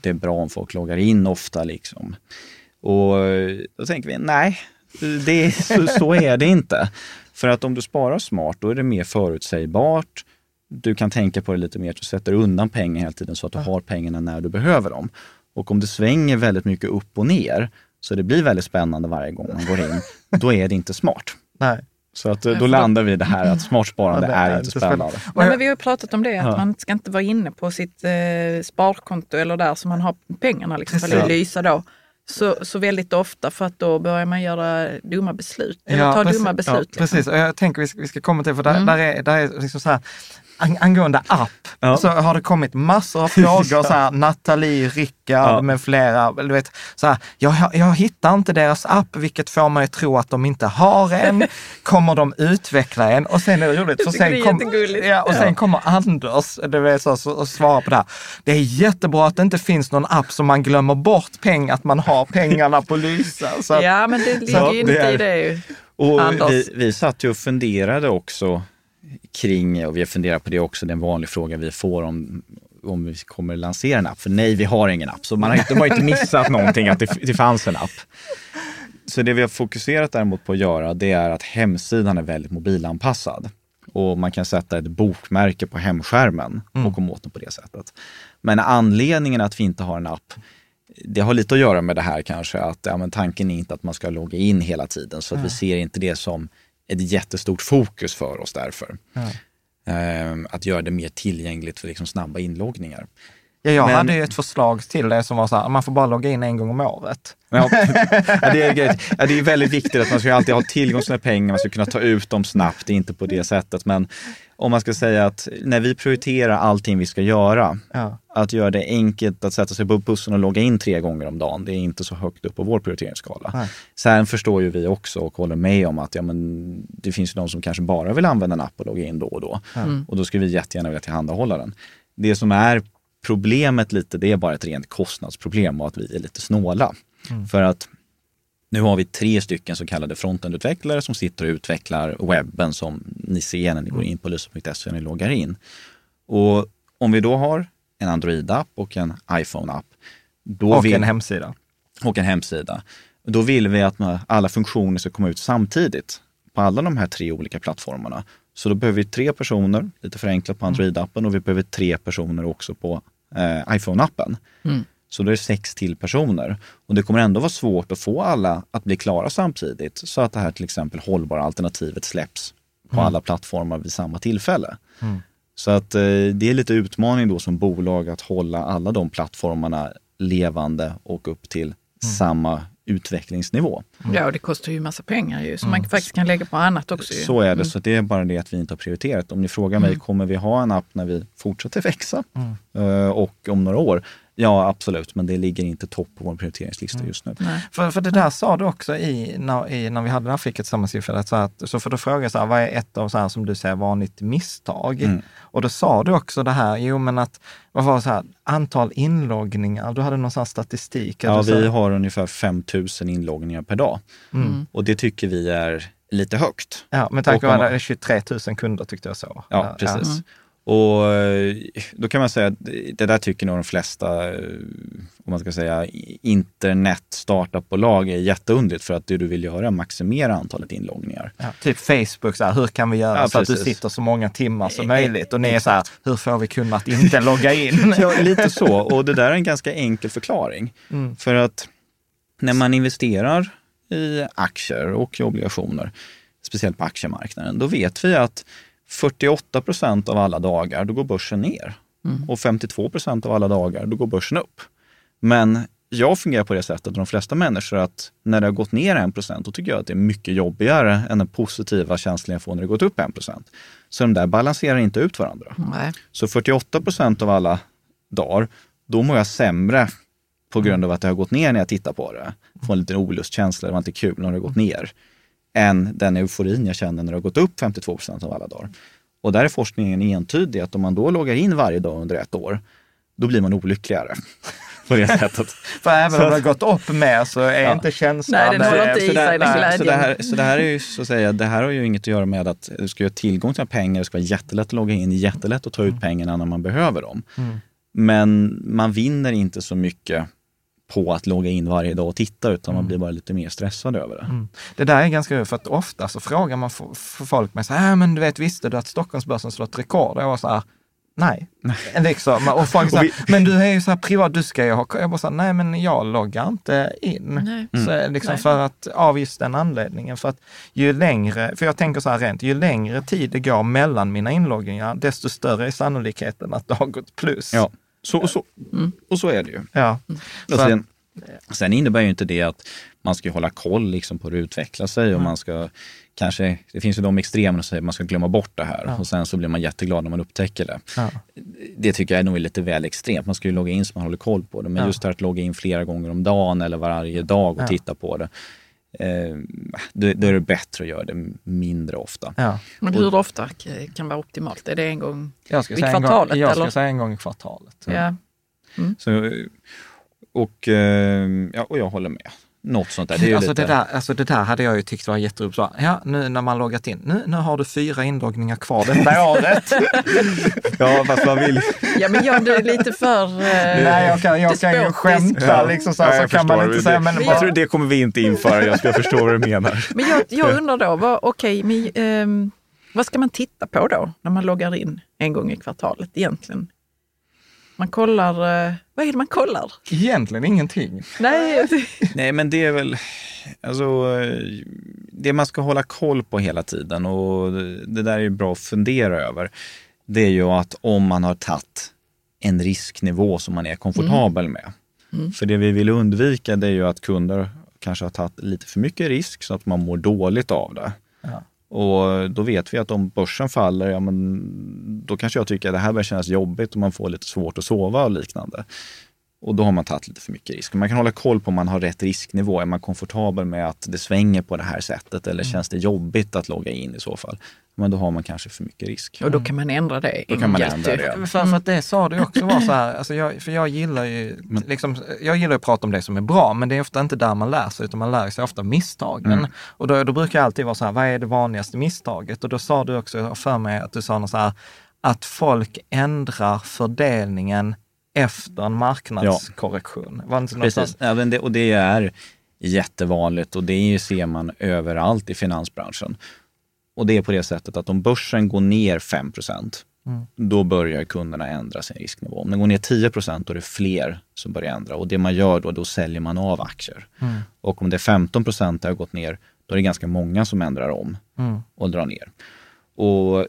det är bra om folk loggar in ofta. liksom. Och då tänker vi, nej, det, så, så är det inte. För att om du sparar smart, då är det mer förutsägbart. Du kan tänka på det lite mer, du sätter undan pengar hela tiden så att du har pengarna när du behöver dem. Och om det svänger väldigt mycket upp och ner, så det blir väldigt spännande varje gång man går in, då är det inte smart. Nej. Så att, då landar vi i det här att smart sparande ja, är, är inte spännande. Nej, men vi har pratat om det, att ja. man ska inte vara inne på sitt eh, sparkonto eller där som man har pengarna, liksom, eller lysa då så, så väldigt ofta för att då börjar man göra dumma beslut. Eller ja, ta precis, dumma beslut. Ja, liksom. Precis, och jag tänker vi ska, vi ska komma till, för där, mm. där är, där är liksom så här, angående app ja. så har det kommit massor av frågor, så här, Nathalie, Rickard ja. med flera. Du vet, så här, jag, jag hittar inte deras app, vilket får mig att tro att de inte har en. Kommer de utveckla en? Och sen är det roligt, för sen, kom, ja, och sen ja. kommer Anders du vet, så, så, och svarar på det här. Det är jättebra att det inte finns någon app som man glömmer bort pengar, att man har pengarna på Lysa. Så, ja, men det ligger ju inte i det. Och vi, vi satt ju och funderade också kring, och vi har funderat på det också, det är en vanlig fråga vi får om, om vi kommer lansera en app. För nej, vi har ingen app. Så man har inte, man har inte missat någonting att det, det fanns en app. Så det vi har fokuserat däremot på att göra, det är att hemsidan är väldigt mobilanpassad. Och man kan sätta ett bokmärke på hemskärmen och mm. komma åt den på det sättet. Men anledningen att vi inte har en app, det har lite att göra med det här kanske, att ja, tanken är inte att man ska logga in hela tiden. Så att vi ser inte det som ett jättestort fokus för oss därför. Ja. Ehm, att göra det mer tillgängligt för liksom snabba inloggningar. Ja, jag Men, hade ju ett förslag till det som var så här, man får bara logga in en gång om året. Ja, det, är, ja, det är väldigt viktigt att man ska alltid ha tillgång till sina pengar, man ska kunna ta ut dem snabbt, det är inte på det sättet. Men om man ska säga att när vi prioriterar allting vi ska göra, ja. att göra det enkelt att sätta sig på bussen och logga in tre gånger om dagen, det är inte så högt upp på vår prioriteringsskala. Nej. Sen förstår ju vi också och håller med om att ja, men det finns ju de som kanske bara vill använda en app och logga in då och då. Mm. Och då ska vi jättegärna vilja tillhandahålla den. Det som är problemet lite, det är bara ett rent kostnadsproblem och att vi är lite snåla. Mm. För att nu har vi tre stycken så kallade frontendutvecklare som sitter och utvecklar webben som ni ser när ni går in på lysa.se och ni loggar in. Och om vi då har en Android-app och en iPhone-app. och vill, en hemsida. Och en hemsida. Då vill vi att alla funktioner ska komma ut samtidigt på alla de här tre olika plattformarna. Så då behöver vi tre personer, lite förenklat på Android-appen och vi behöver tre personer också på eh, iPhone-appen. Mm. Så då är det sex till personer. Och det kommer ändå vara svårt att få alla att bli klara samtidigt så att det här till exempel hållbara alternativet släpps på mm. alla plattformar vid samma tillfälle. Mm. Så att eh, det är lite utmaning då som bolag att hålla alla de plattformarna levande och upp till mm. samma utvecklingsnivå. Mm. Ja, och det kostar ju massa pengar ju, som mm. man faktiskt kan lägga på annat också. Ju. Så är det, mm. så det är bara det att vi inte har prioriterat. Om ni frågar mig, mm. kommer vi ha en app när vi fortsätter växa uh, och om några år? Ja, absolut, men det ligger inte topp på vår prioriteringslista mm. just nu. För, för det där sa du också i, när, i, när vi hade det här ficket tillsammans, så, att, så får du fråga så här, vad är ett av så här, som du säger vanligt misstag? Mm. Och då sa du också det här, jo men att, vad var så här, antal inloggningar, du hade någon sån statistik? Ja, vi har ungefär 5000 inloggningar per dag. Mm. Och det tycker vi är lite högt. Ja, med tanke på att det är 23 000 kunder tyckte jag så. Ja, precis. Ja. Och eh, då kan man säga att det där tycker nog de flesta, eh, om man ska säga internet startupbolag är jätteundligt för att det du vill göra är maximera antalet inloggningar. Ja, typ Facebook, så här, hur kan vi göra ja, så precis. att du sitter så många timmar som möjligt? Och ni är så här, hur får vi kunna att inte logga in? ja, lite så. Och det där är en ganska enkel förklaring. Mm. För att när man investerar i aktier och obligationer, speciellt på aktiemarknaden, då vet vi att 48 procent av alla dagar, då går börsen ner. Mm. Och 52 procent av alla dagar, då går börsen upp. Men jag fungerar på det sättet, de flesta människor, att när det har gått ner 1 procent, då tycker jag att det är mycket jobbigare än den positiva känslan jag får när det gått upp 1 procent. Så de där balanserar inte ut varandra. Nej. Så 48 procent av alla dagar, då mår jag sämre på grund av att det har gått ner när jag tittar på det. Får en liten olustkänsla, det var inte kul när det har gått ner än den euforin jag kände när det har gått upp 52 procent av alla dagar. Och där är forskningen entydig att om man då loggar in varje dag under ett år, då blir man olyckligare. På det sättet. För även om det har gått upp med så är ja. inte känslan... Nej, den håller inte i sig den glädjen. Så det, här, så det här är ju så att säga, det här har ju inget att göra med att du ska ha tillgång till pengar, det ska vara jättelätt att logga in, jättelätt att ta ut mm. pengarna när man behöver dem. Mm. Men man vinner inte så mycket på att logga in varje dag och titta, utan man mm. blir bara lite mer stressad över det. Mm. Det där är ganska roligt, för att ofta så frågar man för, för folk mig så här, äh, men du vet, visste du att Stockholmsbörsen slått rekord? Och jag var så här, nej. Liksom, och folk säger, men du är ju så här privat, du ska ju ha... Jag bara så här, nej men jag loggar inte in. Nej. Så, mm. liksom, för att, av just den anledningen. För att ju längre, för jag tänker så här rent, ju längre tid det går mellan mina inloggningar, desto större är sannolikheten att det har gått plus. Ja. Så, och, så, mm. och så är det ju. Ja. Och sen, sen innebär ju inte det att man ska hålla koll liksom på hur det utvecklar sig och mm. man ska kanske, det finns ju de extremerna som säger att man ska glömma bort det här ja. och sen så blir man jätteglad när man upptäcker det. Ja. Det tycker jag är nog är lite väl extremt. Man ska ju logga in så man håller koll på det. Men ja. just det här att logga in flera gånger om dagen eller varje dag och titta på det eh, då, då, är det bättre att göra det mindre ofta. Ja. Men hur ofta kan vara optimalt? Är det en gång i kvartalet? Gång, jag ska säga en gång i kvartalet. Ja. Mm. Så, och, eh, ja, och jag håller med. Något sånt där. Det, alltså, lite... det, där, alltså det där hade jag ju tyckt var jätteroligt. Ja, nu när man loggat in, nu, nu har du fyra inloggningar kvar detta året. ja, fast man vill... ja, men jag är lite för uh, Nej, jag kan, jag kan ju skämta ja. liksom så, ja, så kan man inte säga. Men, men jag tror det kommer vi inte införa, jag, jag förstår vad du menar. Men jag, jag undrar då, vad, okej, okay, um, vad ska man titta på då när man loggar in en gång i kvartalet egentligen? Man kollar, eh, vad är det man kollar? Egentligen ingenting. Nej, Nej men det är väl, alltså, det man ska hålla koll på hela tiden och det där är bra att fundera över. Det är ju att om man har tagit en risknivå som man är komfortabel mm. med. Mm. För det vi vill undvika det är ju att kunder kanske har tagit lite för mycket risk så att man mår dåligt av det. Ja. Och då vet vi att om börsen faller, ja men då kanske jag tycker att det här börjar kännas jobbigt och man får lite svårt att sova och liknande. Och då har man tagit lite för mycket risk. Man kan hålla koll på om man har rätt risknivå. Är man komfortabel med att det svänger på det här sättet eller mm. känns det jobbigt att logga in i så fall? Men då har man kanske för mycket risk. Och då kan man ändra det. Då kan man ändra det. För, för att det sa du också var så här, alltså jag, för jag gillar ju liksom, jag gillar att prata om det som är bra, men det är ofta inte där man lär sig, utan man lär sig ofta misstagen. Mm. Och då, då brukar jag alltid vara så här, vad är det vanligaste misstaget? Och då sa du också för mig att du sa något så här, att folk ändrar fördelningen efter en marknadskorrektion. Ja. Precis, ja, det, och det är jättevanligt och det ser man överallt i finansbranschen. Och det är på det sättet att om börsen går ner 5 mm. då börjar kunderna ändra sin risknivå. Om den går ner 10 då är det fler som börjar ändra och det man gör då, då säljer man av aktier. Mm. Och om det är 15 det har gått ner, då är det ganska många som ändrar om mm. och drar ner. Och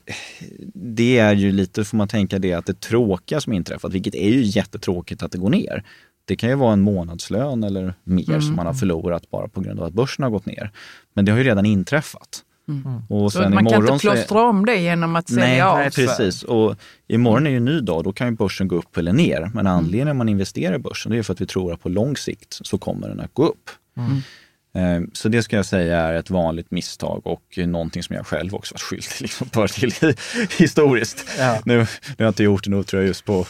det är ju lite, får man tänka det, att det tråkiga som inträffat, vilket är ju jättetråkigt att det går ner. Det kan ju vara en månadslön eller mer mm. som man har förlorat bara på grund av att börsen har gått ner. Men det har ju redan inträffat. Mm. Och sen man kan inte plåstra om det genom att sälja nej, av Nej, precis. Och imorgon är ju en ny dag, då kan ju börsen gå upp eller ner. Men mm. anledningen mm. man investerar i börsen det är för att vi tror att på lång sikt så kommer den att gå upp. Mm. Eh, så det ska jag säga är ett vanligt misstag och någonting som jag själv också varit skyldig liksom, till historiskt. Ja. Nu, nu har jag inte gjort det nog tror jag just på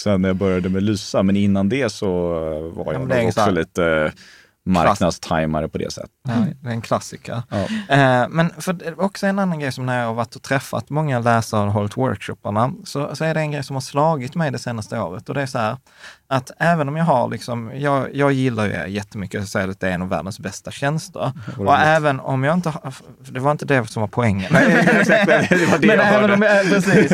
sen när jag började med Lysa, men innan det så var jag ja, också lite marknadstajmare på det sättet. Ja, det är en klassiker. Ja. Eh, men för också en annan grej som när jag har varit och träffat många läsare och hållit workshopparna, så, så är det en grej som har slagit mig det senaste året och det är så här, att även om jag har liksom, jag, jag gillar ju jättemycket, jag säger att det är en av världens bästa tjänster. Och vet. även om jag inte har, det var inte det som var poängen. Nej, det var det men, jag även om jag, precis,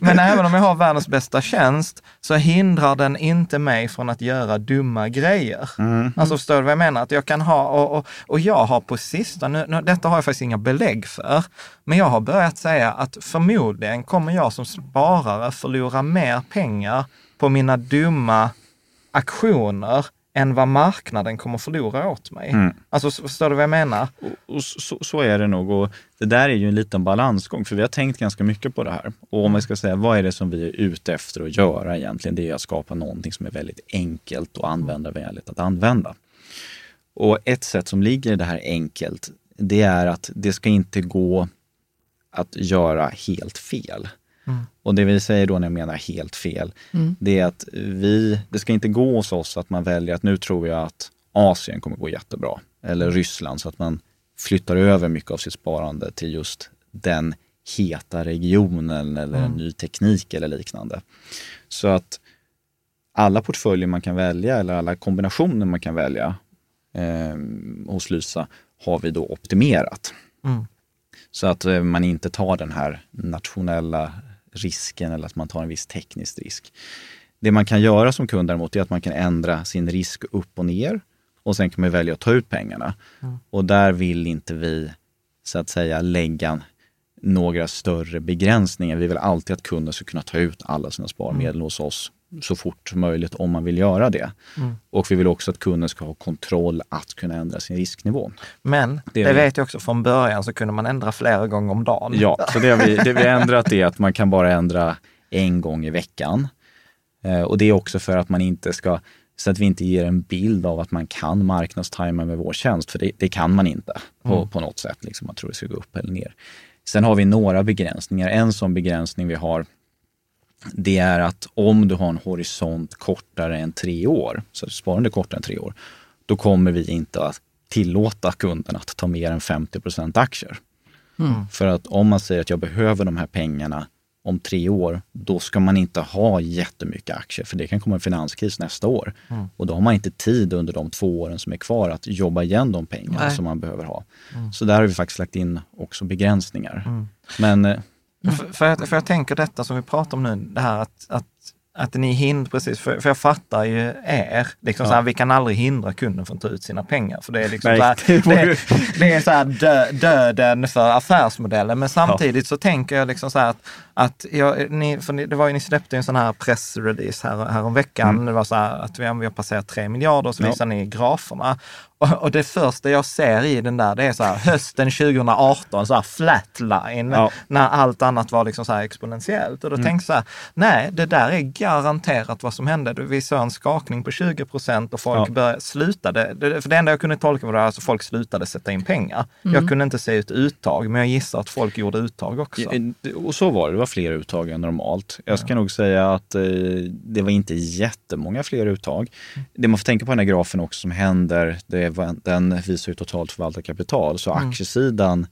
men även om jag har världens bästa tjänst så hindrar den inte mig från att göra dumma grejer. Mm. Alltså förstår du vad jag menar? Att jag kan ha, och, och, och jag har på sistone, nu, detta har jag faktiskt inga belägg för, men jag har börjat säga att förmodligen kommer jag som sparare förlora mer pengar på mina dumma aktioner än vad marknaden kommer förlora åt mig. Mm. Alltså, förstår du vad jag menar? Och, och så, så, är det nog. Och det där är ju en liten balansgång, för vi har tänkt ganska mycket på det här. Och om vi ska säga, vad är det som vi är ute efter att göra egentligen? Det är att skapa någonting som är väldigt enkelt och användarvänligt att använda. Och ett sätt som ligger i det här enkelt, det är att det ska inte gå att göra helt fel. Mm. Och det vi säger då när jag menar helt fel, mm. det är att vi, det ska inte gå hos oss att man väljer att nu tror jag att Asien kommer gå jättebra, eller Ryssland, så att man flyttar över mycket av sitt sparande till just den heta regionen eller mm. ny teknik eller liknande. Så att alla portföljer man kan välja eller alla kombinationer man kan välja eh, hos Lysa har vi då optimerat. Mm. Så att eh, man inte tar den här nationella risken eller att man tar en viss teknisk risk. Det man kan göra som kund däremot är att man kan ändra sin risk upp och ner och sen kan man välja att ta ut pengarna. Mm. Och där vill inte vi så att säga lägga några större begränsningar. Vi vill alltid att kunden ska kunna ta ut alla sina sparmedel mm. hos oss så fort som möjligt om man vill göra det. Mm. Och vi vill också att kunden ska ha kontroll att kunna ändra sin risknivå. Men det, det vet jag också, från början så kunde man ändra flera gånger om dagen. Ja, så det vi, det vi ändrat är att man kan bara ändra en gång i veckan. Eh, och det är också för att man inte ska så att vi inte ger en bild av att man kan marknadstajma med vår tjänst, för det, det kan man inte på, mm. på något sätt. Liksom, man tror det ska gå upp eller ner. Sen har vi några begränsningar. En sån begränsning vi har det är att om du har en horisont kortare än tre år, så sparande kortare än tre år, då kommer vi inte att tillåta kunden att ta mer än 50 aktier. Mm. För att om man säger att jag behöver de här pengarna om tre år, då ska man inte ha jättemycket aktier för det kan komma en finanskris nästa år. Mm. Och då har man inte tid under de två åren som är kvar att jobba igen de pengarna Nej. som man behöver ha. Mm. Så där har vi faktiskt lagt in också begränsningar. Mm. Men eh. För, för, jag, för jag tänker detta som vi pratar om nu, det här att, att att ni hindrar, precis, för, för jag fattar ju er, liksom ja. så här, vi kan aldrig hindra kunden från att ta ut sina pengar. För det är liksom Nej, här, det, är, det är så här dö, döden för affärsmodellen. Men samtidigt ja. så tänker jag liksom så här att, att jag, ni, för det var ju, ni släppte en sån här pressrelease här, här om veckan. Mm. Det var så här att vi, vi har passerat tre miljarder och så ja. visar ni graferna. Och, och, det första jag ser i den där, det är så här hösten 2018, så här flatline, ja. när allt annat var liksom så här exponentiellt. Och då mm. tänkte jag så här, nej, det där är garanterat vad som hände. Vi såg en skakning på 20 procent och folk ja. började, slutade, det, för det enda jag kunde tolka var att alltså folk slutade sätta in pengar. Mm. Jag kunde inte se ut uttag, men jag gissar att folk gjorde uttag också. Ja, och så var det, det var fler uttag än normalt. Jag ska nog säga att eh, det var inte jättemånga fler uttag. Mm. Det man får tänka på den här grafen också som händer, det den visar ju totalt förvaltat kapital. Så mm. aktiesidan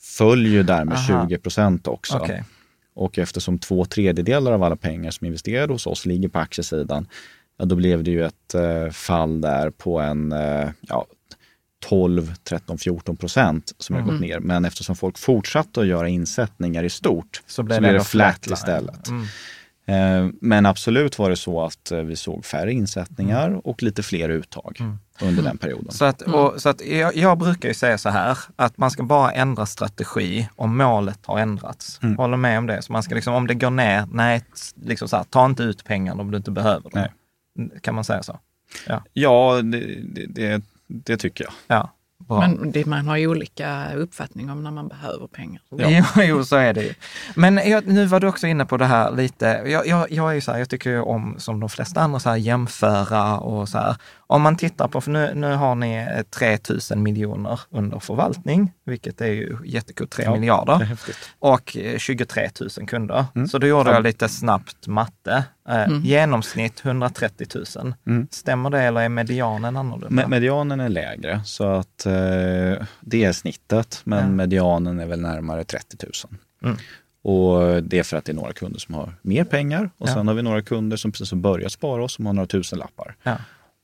följer ju där med Aha. 20 procent också. Okay. Och eftersom två tredjedelar av alla pengar som investerade hos oss ligger på aktiesidan, ja, då blev det ju ett eh, fall där på en, eh, ja, 12, 13, 14 procent som har gått mm. ner. Men eftersom folk fortsatte att göra insättningar i stort så blev, så blev det flat istället. Mm. Eh, men absolut var det så att eh, vi såg färre insättningar mm. och lite fler uttag mm. under den perioden. Så, att, och, så att jag, jag, brukar ju säga så här, att man ska bara ändra strategi om målet har ändrats. Mm. Håller med om det. Så man ska liksom, om det går ner, nej, liksom så här, ta inte ut pengarna om du inte behöver dem. Kan man säga så? Ja, ja det, det, det, det tycker jag. Ja. Bra. Men det, man har ju olika uppfattning om när man behöver pengar. Ja. Jo, jo, så är det ju. Men jag, nu var du också inne på det här lite. Jag, jag, jag är ju så här, jag tycker ju om, som de flesta andra, så här, jämföra och så här. Om man tittar på, för nu, nu har ni 3 000 miljoner under förvaltning, vilket är ju jättekul, 3 ja, miljarder. Och 23 eh, 000 kunder. Mm. Så då gjorde jag lite snabbt matte. Eh, mm. Genomsnitt 130 000. Mm. Stämmer det eller är medianen annorlunda? Me medianen är lägre, så att eh, det är snittet. Men ja. medianen är väl närmare 30 000. Mm. Och det är för att det är några kunder som har mer pengar och ja. sen har vi några kunder som precis har börjat spara och som har några tusen lappar. Ja.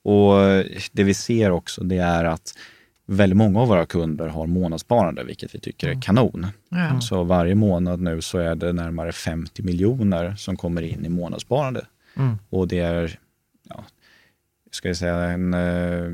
Och det vi ser också det är att väldigt många av våra kunder har månadssparande, vilket vi tycker är mm. kanon. Ja. Så varje månad nu så är det närmare 50 miljoner som kommer in i månadssparande. Mm. Och det är, ja, ska jag säga, en, eh,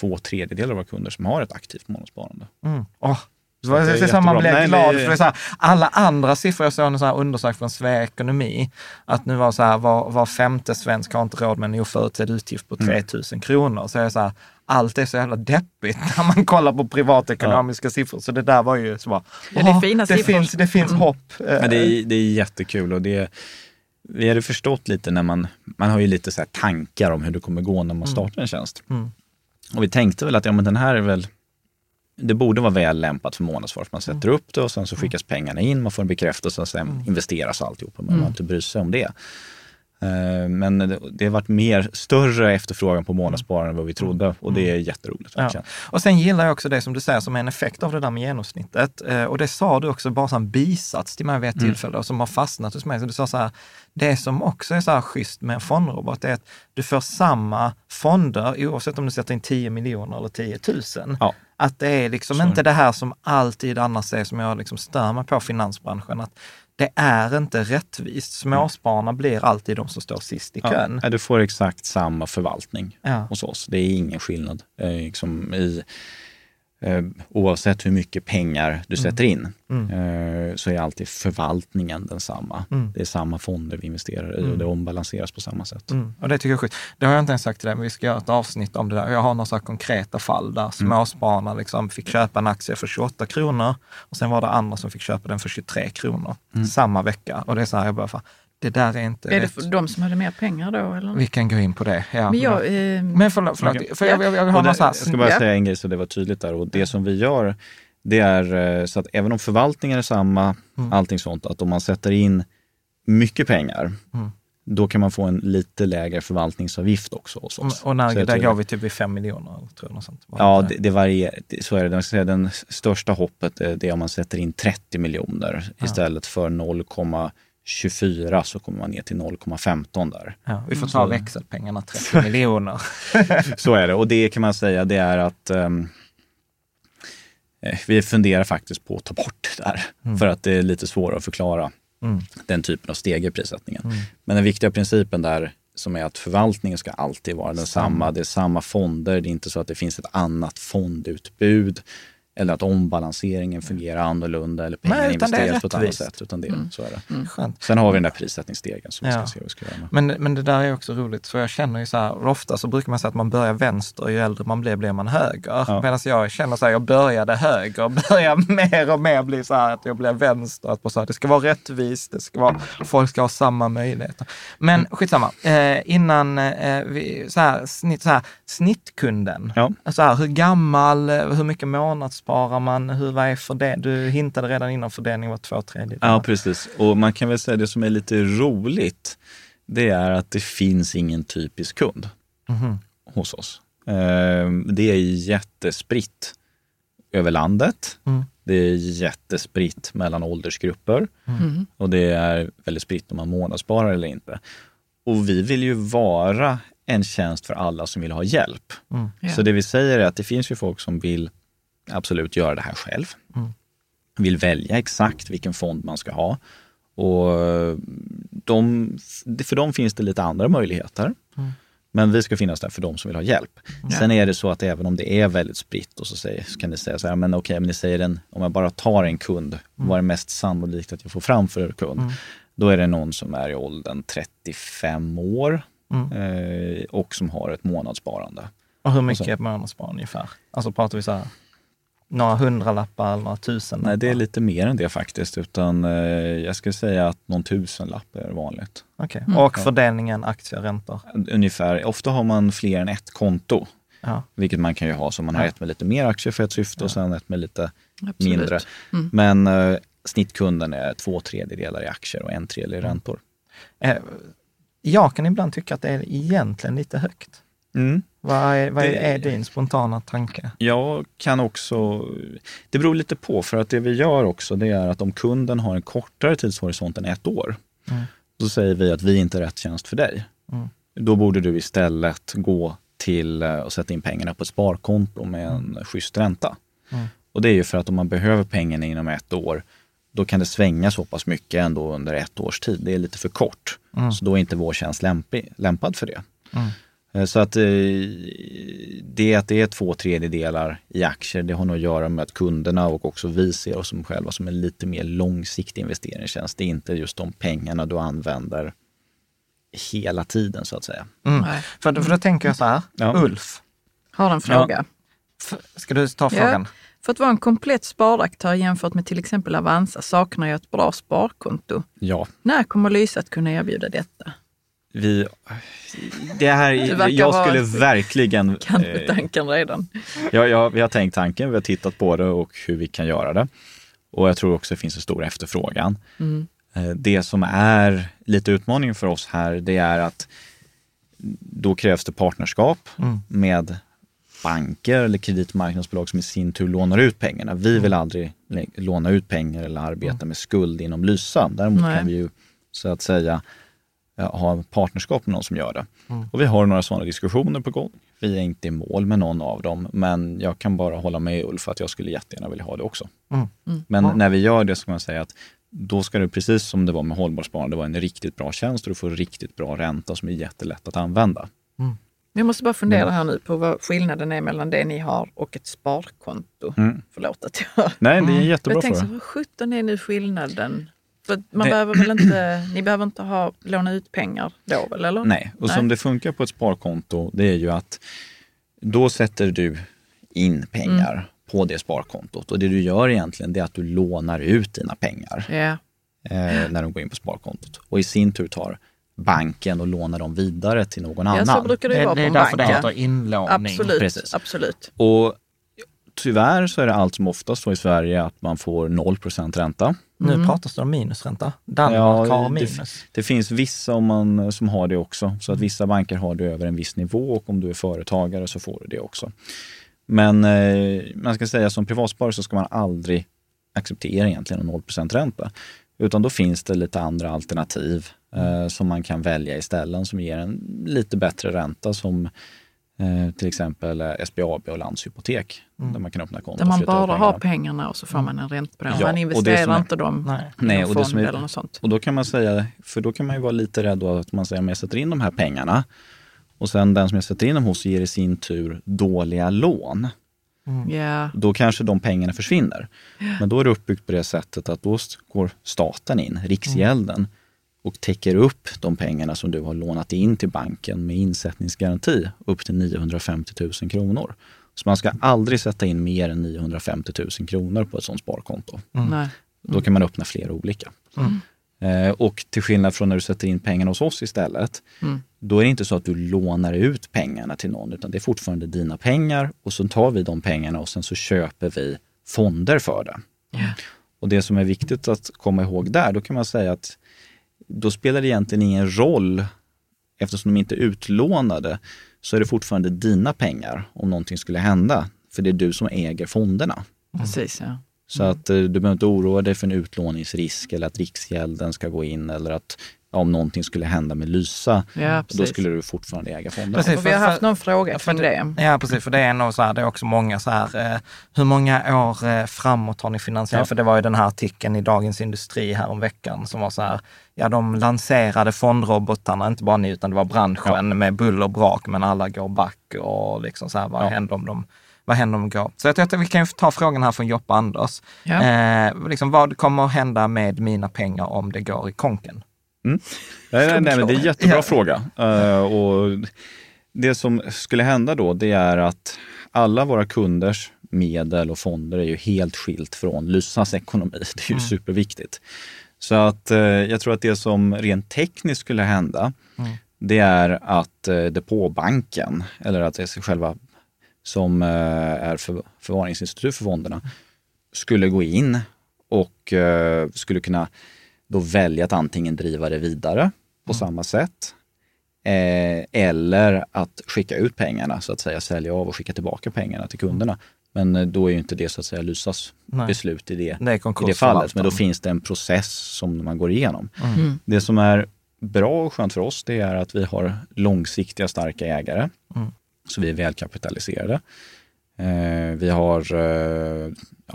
två tredjedelar av våra kunder som har ett aktivt månadssparande. Mm. Oh, så det, är så man Nej, glad. För det är så här, alla andra siffror, jag såg en sån undersökning från Svea Ekonomi, att nu var så här, var, var femte svensk har inte råd med en oförutsedd utgift på 3 000 mm. kronor. Så är det så här, allt är så jävla deppigt när man kollar på privatekonomiska ja. siffror. Så det där var ju så bara, ja, det, är fina det, finns, det finns mm. hopp. Men det är, det är jättekul och det vi hade förstått lite när man, man har ju lite så tankar om hur det kommer gå när man mm. startar en tjänst. Mm. Och vi tänkte väl att ja, men den här är väl det borde vara väl lämpat för månadsspar. Man sätter mm. upp det och sen så skickas pengarna in, man får en bekräftelse och sen mm. investeras alltihopa. Men man inte bryr sig om det. Eh, men det har varit mer, större efterfrågan på månadssparande än vad vi trodde och det är jätteroligt. Ja. Och sen gillar jag också det som du säger som är en effekt av det där med genomsnittet. Eh, och det sa du också bara som bisats till mig vid ett mm. tillfälle som har fastnat hos mig. Så du sa så här, det som också är så här schysst med en fondrobot är att du får samma fonder oavsett om du sätter in 10 miljoner eller 10 000. Ja. Att det är liksom så. inte det här som alltid annars är som jag liksom stör mig på finansbranschen. Att det är inte rättvist. Småspararna blir alltid de som står sist i kön. Ja, du får exakt samma förvaltning ja. hos oss. Det är ingen skillnad. Eh, liksom i, oavsett hur mycket pengar du mm. sätter in mm. eh, så är alltid förvaltningen densamma. Mm. Det är samma fonder vi investerar i och mm. det ombalanseras på samma sätt. Mm. Och Det tycker jag är sjukt. Det har jag inte ens sagt till dig, men vi ska göra ett avsnitt om det där. Jag har några konkreta fall där mm. småspararna liksom fick köpa en aktie för 28 kronor och sen var det andra som fick köpa den för 23 kronor samma vecka. Och det är så här, jag bara, det där är inte Är det för de som hade mer pengar då? Eller? Vi kan gå in på det. Ja. Men, jag, eh... men förlåt, förlåt okay. för jag, jag, jag, har det, jag ska bara säga en grej så det var tydligt där. Och det som vi gör, det är eh, så att även om förvaltningen är samma, mm. allting sånt, att om man sätter in mycket pengar, mm. då kan man få en lite lägre förvaltningsavgift också hos oss. Och när, där går vi typ vid 5 miljoner? Tror jag, sånt. Ja, det, det varierar. Så är det. Jag säga, den största hoppet det är om man sätter in 30 miljoner ja. istället för 0, 24 så kommer man ner till 0,15 där. Ja, vi får ta mm. växelpengarna, 30 miljoner. så är det och det kan man säga det är att um, vi funderar faktiskt på att ta bort det där mm. för att det är lite svårare att förklara mm. den typen av steg i prissättningen. Mm. Men den viktiga principen där som är att förvaltningen ska alltid vara densamma. Det är samma fonder. Det är inte så att det finns ett annat fondutbud eller att ombalanseringen fungerar annorlunda eller pengar Nej, investeras på ett annat sätt. Utan det, mm. så är det. Mm. Sen har vi den där prissättningsstegen som ja. vi ska se vad vi ska göra Men, men det där är också roligt, för jag känner ju så här, ofta så brukar man säga att man börjar vänster, ju äldre man blir, blir man höger. Ja. Medan jag känner så här, jag började höger, börjar mer och mer bli så här att jag blir vänster. Att på så här, det ska vara rättvist, det ska vara, folk ska ha samma möjligheter. Men mm. skitsamma, eh, innan eh, vi, så här, snitt, så här, snittkunden, ja. så här, hur gammal, hur mycket månads sparar man? Hur, vad är för det? Du hintade redan innan fördelningen var två tredjedelar. Ja, precis. Och man kan väl säga det som är lite roligt, det är att det finns ingen typisk kund mm. hos oss. Ehm, det är jättespritt över landet. Mm. Det är jättespritt mellan åldersgrupper mm. och det är väldigt spritt om man månadssparar eller inte. Och vi vill ju vara en tjänst för alla som vill ha hjälp. Mm. Ja. Så det vi säger är att det finns ju folk som vill absolut göra det här själv. Mm. Vill välja exakt vilken fond man ska ha. Och de, för dem finns det lite andra möjligheter. Mm. Men vi ska finnas där för de som vill ha hjälp. Sen är det så att även om det är väldigt spritt och så, säger, så kan ni säga så här, men okej, men ni säger en, om jag bara tar en kund, vad är mest sannolikt att jag får fram för en kund? Då är det någon som är i åldern 35 år Mm. eh, och som har ett månadssparande. Och hur mycket månadsspar ungefär? Alltså pratar vi så här, några hundralappar eller några tusen? Nej, det är lite mer än det faktiskt, utan eh, jag skulle säga att någon tusenlapp är vanligt. Okej. Och fördelningen aktier, räntor? Ungefär, ofta har man fler än ett konto, Ja. vilket man kan ju ha. Så man har ett med lite mer aktier för ett syfte och sen ett med lite Absolut. mindre. Men eh, snittkunden är två tredjedelar i aktier och en tredjedel i räntor. Eh, Jag kan ibland tycka att det är egentligen lite högt. Mm. Vad är, vad Det- är din spontana tanke? Jag kan också, det beror lite på, för att det vi gör också det är att om kunden har en kortare tidshorisont än ett år, Mm. så säger vi att vi inte är rätt tjänst för dig. Mm. Då borde du istället gå till eh, och sätta in pengarna på ett sparkonto med en schysst ränta. Mm. Och det är ju för att om man behöver pengarna inom ett år, då kan det svänga så pass mycket ändå under ett års tid. Det är lite för kort. Mm. Så då är inte vår tjänst lämpig, lämpad för det. Mm. Eh, Så att eh, det att det är två tredjedelar i aktier, det har nog att göra med att kunderna och också vi ser oss som själva som en lite mer långsiktig investeringstjänst. Det är inte just de pengarna du använder hela tiden så att säga. Mm. Nej. För, för då tänker jag så här, Ja. Ulf, Har en fråga. f- ska du ta frågan? För att vara en komplett sparaktör jämfört med till exempel Avanza saknar jag ett bra sparkonto. Ja, När kommer Lysa att kunna erbjuda detta? Vi... Det här, Du jag skulle verkligen... Kan eh, med tanken redan. Ja, ja, vi har tänkt tanken, vi har tittat på det och hur vi kan göra det. Och jag tror också det finns en stor efterfrågan. Mm. Eh, Det som är lite utmaningen för oss här, det är att då krävs det partnerskap Mm. med banker eller kreditmarknadsbolag som i sin tur lånar ut pengarna. Vi Mm. vill aldrig lä- låna ut pengar eller arbeta med skuld inom Lysa. Däremot Nej. kan vi ju så att säga ha partnerskap med någon som gör det. Mm. Och vi har några sådana diskussioner på gång. Vi är inte i mål med någon av dem, men jag kan bara hålla med Ulf att jag skulle jättegärna vilja ha det också. Mm. Men Ja. när vi gör det så kan man säga att då ska det precis som det var med hållbarsparande vara en riktigt bra tjänst och du får riktigt bra ränta som är jättelätt att använda. Jag måste bara fundera här nu på vad skillnaden är mellan det ni har och ett sparkonto. Mm. Förlåt att jag... Nej, det är en jättebra jag tänkte, så, fråga. vad sjutton är nu skillnaden? För man Det- behöver väl inte, ni behöver inte ha, låna ut pengar då väl, eller? Nej, och som det funkar på ett sparkonto, det är ju att då sätter du in pengar Mm. på det sparkontot och det du gör egentligen det är att du lånar ut dina pengar Ja, eh, när de går in på sparkontot. Och i sin tur tar banken och lånar dem vidare till någon ja så annan. brukar det ju Det, vara det på är därför bank. det heter inlåning. Absolut, Precis. absolut. Och tyvärr så är det allt som oftast så i Sverige att man får 0% ränta. Nu pratas det om minusränta. Danmark har det, minus. det finns vissa om man, som har det också. Så att vissa banker har det över en viss nivå och om du är företagare så får du det också. Men eh, man ska säga som privatsparare så ska man aldrig acceptera egentligen en 0 ränta. Utan då finns det lite andra alternativ eh, som man kan välja istället som ger en lite bättre ränta som eh, till exempel eh, SBAB och Landshypotek. Där man kan öppna konto Där man bara har pengarna. och så får man en ränta på dem. Ja, man och det investerar är- inte dem Nej. i Nej, och det fond är- eller något sånt. Och då kan man säga, för då kan man ju vara lite rädd då att man säger, men jag sätter in de här pengarna och sen den som jag sätter in dem hos ger i sin tur dåliga lån. Ja, Då kanske de pengarna försvinner. Men då är det uppbyggt på det sättet att då går staten in, Riksgälden, och täcker upp de pengarna som du har lånat in till banken med insättningsgaranti upp till 950 000 kronor. Så man ska aldrig sätta in mer än 950 000 kronor på ett sådant sparkonto. nej. Då kan man öppna flera olika. Eh, och till skillnad från när du sätter in pengarna hos oss istället, Mm. då är det inte så att du lånar ut pengarna till någon, utan det är fortfarande dina pengar och så tar vi de pengarna och sen så köper vi fonder för det. Och det som är viktigt att komma ihåg där, då kan man säga att då spelar det egentligen ingen roll, eftersom de inte är utlånade, så är det fortfarande dina pengar om någonting skulle hända. För det är du som äger fonderna. Precis, ja. Så att du behöver inte oroa dig för en utlåningsrisk eller att Riksgälden ska gå in eller att om någonting skulle hända med Lysa, ja, då skulle du fortfarande äga fonden. Precis, för, vi har haft någon fråga för det. Ja, precis. För det är nog så här, det är också många så här, eh, hur många år eh, framåt har ni finansierat? Ja. För det var ju den här artikeln i Dagens Industri här om veckan som var så här, ja de lanserade fondrobotarna, inte bara ni utan det var branschen ja. med buller och brak, men alla går back och liksom så här, vad ja. händer om de vad händer om de går? Så jag tror att vi kan ta frågan här från Joppa Anders. Ja. Eh, liksom, vad kommer att hända med mina pengar om det går i konken? Mm. Nej, nej, nej, men det är en jättebra ja. fråga. Uh, och det som skulle hända då, det är att alla våra kunders medel och fonder är ju helt skilt från Lysas ekonomi. Det är ju mm. superviktigt. Så att uh, jag tror att det som rent tekniskt skulle hända, mm. det är att uh, depåbanken, eller att det är själva som uh, är för, förvaringsinstitut för fonderna, skulle gå in och skulle kunna då välja att antingen driva det vidare på mm. samma sätt eh, eller att skicka ut pengarna, så att säga sälja av och skicka tillbaka pengarna till kunderna. Men eh, då är ju inte det så att säga Lysas Nej. beslut i det, det i det fallet. Men då finns det en process som man går igenom. Mm. mm. Det som är bra och skönt för oss det är att vi har långsiktiga starka ägare. Mm. Så vi är välkapitaliserade. Eh, vi har eh,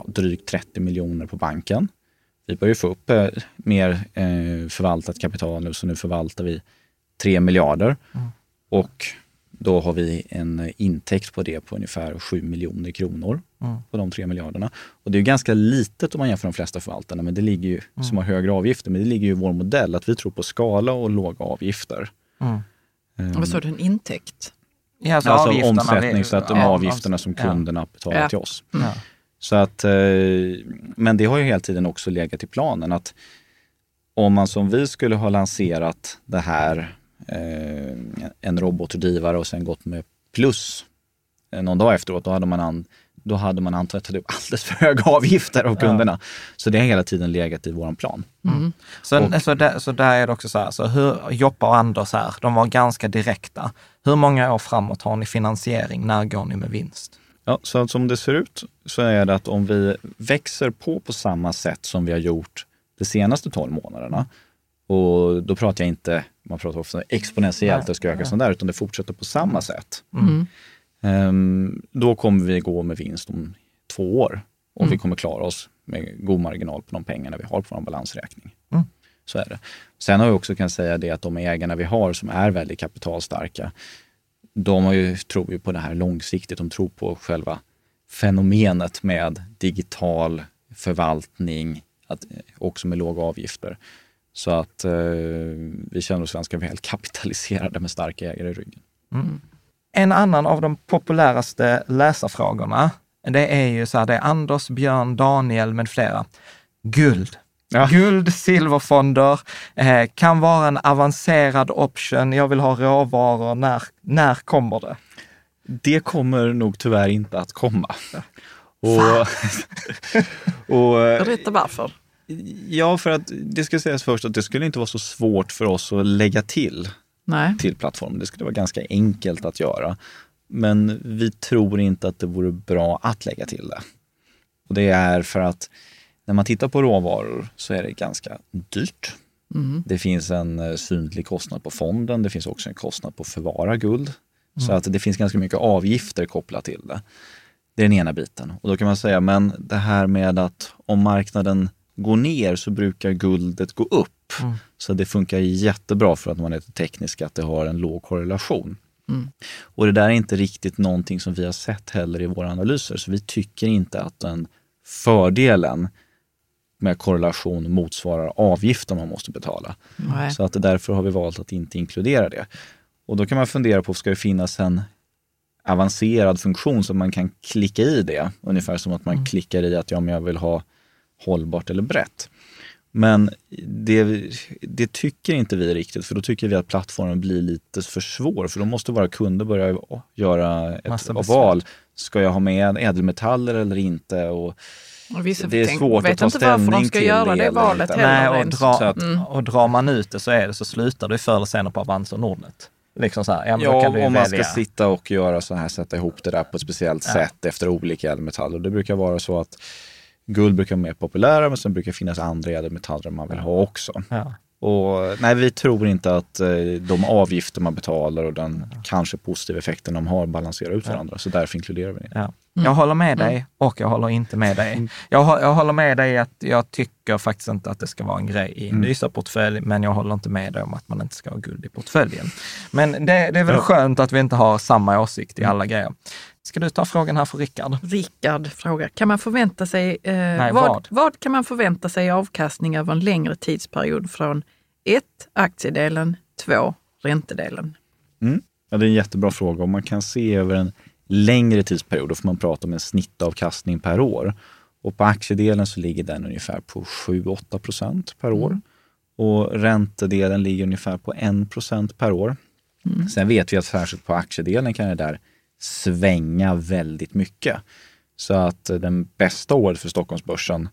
drygt 30 miljoner på banken vi börjar få upp eh, mer eh, förvaltat kapital nu, så nu förvaltar vi 3 miljarder. Mm. Och då har vi en intäkt på det på ungefär 7 miljoner kronor mm. på de 3 miljarderna. Och det är ganska litet om man jämför de flesta förvaltarna, men det ligger ju, mm. som har högre avgifter, men det ligger ju i vår modell att vi tror på skala och låga avgifter. Mm. Um, Vad sa du, en intäkt? Ja, alltså, alltså omsättning, så att de ja, avgifterna som kunderna ja. betalar ja. till oss. Ja. Så att, eh, men det har ju hela tiden också legat i planen att om man som vi skulle ha lanserat det här, eh, en robotdrivare och sen gått med plus eh, någon dag efteråt, då hade man, an, då hade man antagligen tagit upp alldeles för höga avgifter av kunderna. Ja. Så det har hela tiden legat i vår plan. Mm. mm. Så, och, så, där, så där är det också så här, så hur, Joppa och Anders här, de var ganska direkta. Hur många år framåt har ni finansiering? När går ni med vinst? Ja, så som det ser ut så är det att om vi växer på på samma sätt som vi har gjort de senaste 12 månaderna, och då pratar jag inte, man pratar ofta exponentiellt, det ska öka sånt där, utan det fortsätter på samma sätt. Mm. Um, då kommer vi gå med vinst om två år och mm. vi kommer klara oss med god marginal på de pengarna vi har på vår balansräkning. Mm. Så är det. Sen har jag också kan säga det att de ägarna vi har som är väldigt kapitalstarka, de har ju, tror ju på det här långsiktigt. De tror på själva fenomenet med digital förvaltning, att, eh, också med låga avgifter. Så att eh, vi känner oss ganska väl kapitaliserade med starka ägare i ryggen. Mm. En annan av de populäraste läsarfrågorna, det är ju så här, det är Anders, Björn, Daniel med flera. Guld. Ja. Guld, silverfonder, eh, kan vara en avancerad option. Jag vill ha råvaror. När, när kommer det? Det kommer nog tyvärr inte att komma. Och, och, Berätta varför. Ja, för att det ska sägas först att det skulle inte vara så svårt för oss att lägga till Nej. till plattformen. Det skulle vara ganska enkelt att göra. Men vi tror inte att det vore bra att lägga till det. Och det är för att när man tittar på råvaror så är det ganska dyrt. Mm. Det finns en eh, synlig kostnad på fonden. Det finns också en kostnad på att förvara guld. Mm. Så att det finns ganska mycket avgifter kopplat till det. Det är den ena biten. Och då kan man säga, men det här med att om marknaden går ner så brukar guldet gå upp. Mm. Så det funkar jättebra för att man är teknisk, att det har en låg korrelation. Mm. Och det där är inte riktigt någonting som vi har sett heller i våra analyser, så vi tycker inte att den fördelen med korrelation motsvarar avgiften man måste betala. Mm. Så att därför har vi valt att inte inkludera det. Och då kan man fundera på, ska det finnas en avancerad funktion så man kan klicka i det? Ungefär som att man mm. klickar i att ja, men jag vill ha hållbart eller brett. Men det, det, tycker inte vi riktigt, för då tycker vi att plattformen blir lite för svår. För då måste våra kunder börja göra ett val. Ska jag ha med ädelmetaller eller inte? Och det är svårt att ta ställning till. Vet inte varför de ska göra det valet heller. Nej, och, dra, att, mm. och drar man ut det så, är det, så slutar det förr eller senare på Avanza och Nordnet. Liksom så här, ja, ja om välja. man ska sitta och göra så här, sätta ihop det där på ett speciellt ja. sätt efter olika ädelmetaller. Det brukar vara så att Guld brukar vara mer populära, men sen brukar det finnas andra ädelmetaller man vill ha också. Ja. Och, nej, vi tror inte att eh, de avgifter man betalar och den kanske positiva effekten de har balanserar ut varandra. Ja. Så därför inkluderar vi det. Ja. Mm. Jag håller med dig och jag håller inte med dig. Mm. Jag, jag håller med dig att jag tycker faktiskt inte att det ska vara en grej i en mm. Lysa-portfölj, men jag håller inte med dig om att man inte ska ha guld i portföljen. Men det, det är väl ja. skönt att vi inte har samma åsikt i mm. alla grejer. Ska du ta frågan här för Rickard? Rickard frågar, kan man förvänta sig, eh, Nej, vad, vad? vad kan man förvänta sig i avkastning över en längre tidsperiod från 1. Aktiedelen, 2. Räntedelen? Mm. Ja, det är en jättebra fråga. Om man kan se över en längre tidsperiod, då får man prata om en snittavkastning per år. Och på aktiedelen så ligger den ungefär på 7-8 procent per år. Mm. Och räntedelen ligger ungefär på 1 procent per år. Mm. Sen vet vi att särskilt på aktiedelen kan det där svänga väldigt mycket. Så att den bästa året för Stockholmsbörsen,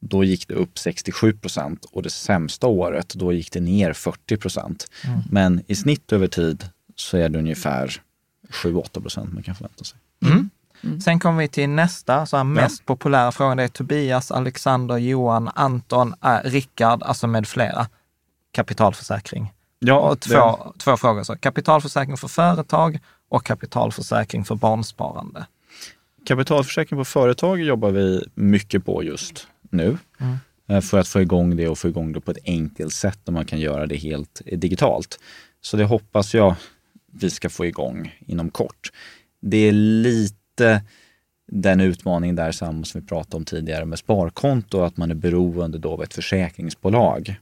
då gick det upp 67 procent och det sämsta året, då gick det ner 40 procent. Mm. Men i snitt över tid så är det ungefär 7-8 procent man kan förvänta sig. Mm. Mm. Sen kommer vi till nästa, så här mest ja. populära frågan. Det är Tobias, Alexander, Johan, Anton, äh, Rickard, alltså med flera. Kapitalförsäkring. Ja, två, det... två frågor. Så. Kapitalförsäkring för företag och kapitalförsäkring för barnsparande. Kapitalförsäkring på företag jobbar vi mycket på just nu. Mm. Eh, för att få igång det och få igång det på ett enkelt sätt och man kan göra det helt digitalt. Så det hoppas jag vi ska få igång inom kort. Det är lite den utmaning där som vi pratade om tidigare med sparkonto, att man är beroende av ett försäkringsbolag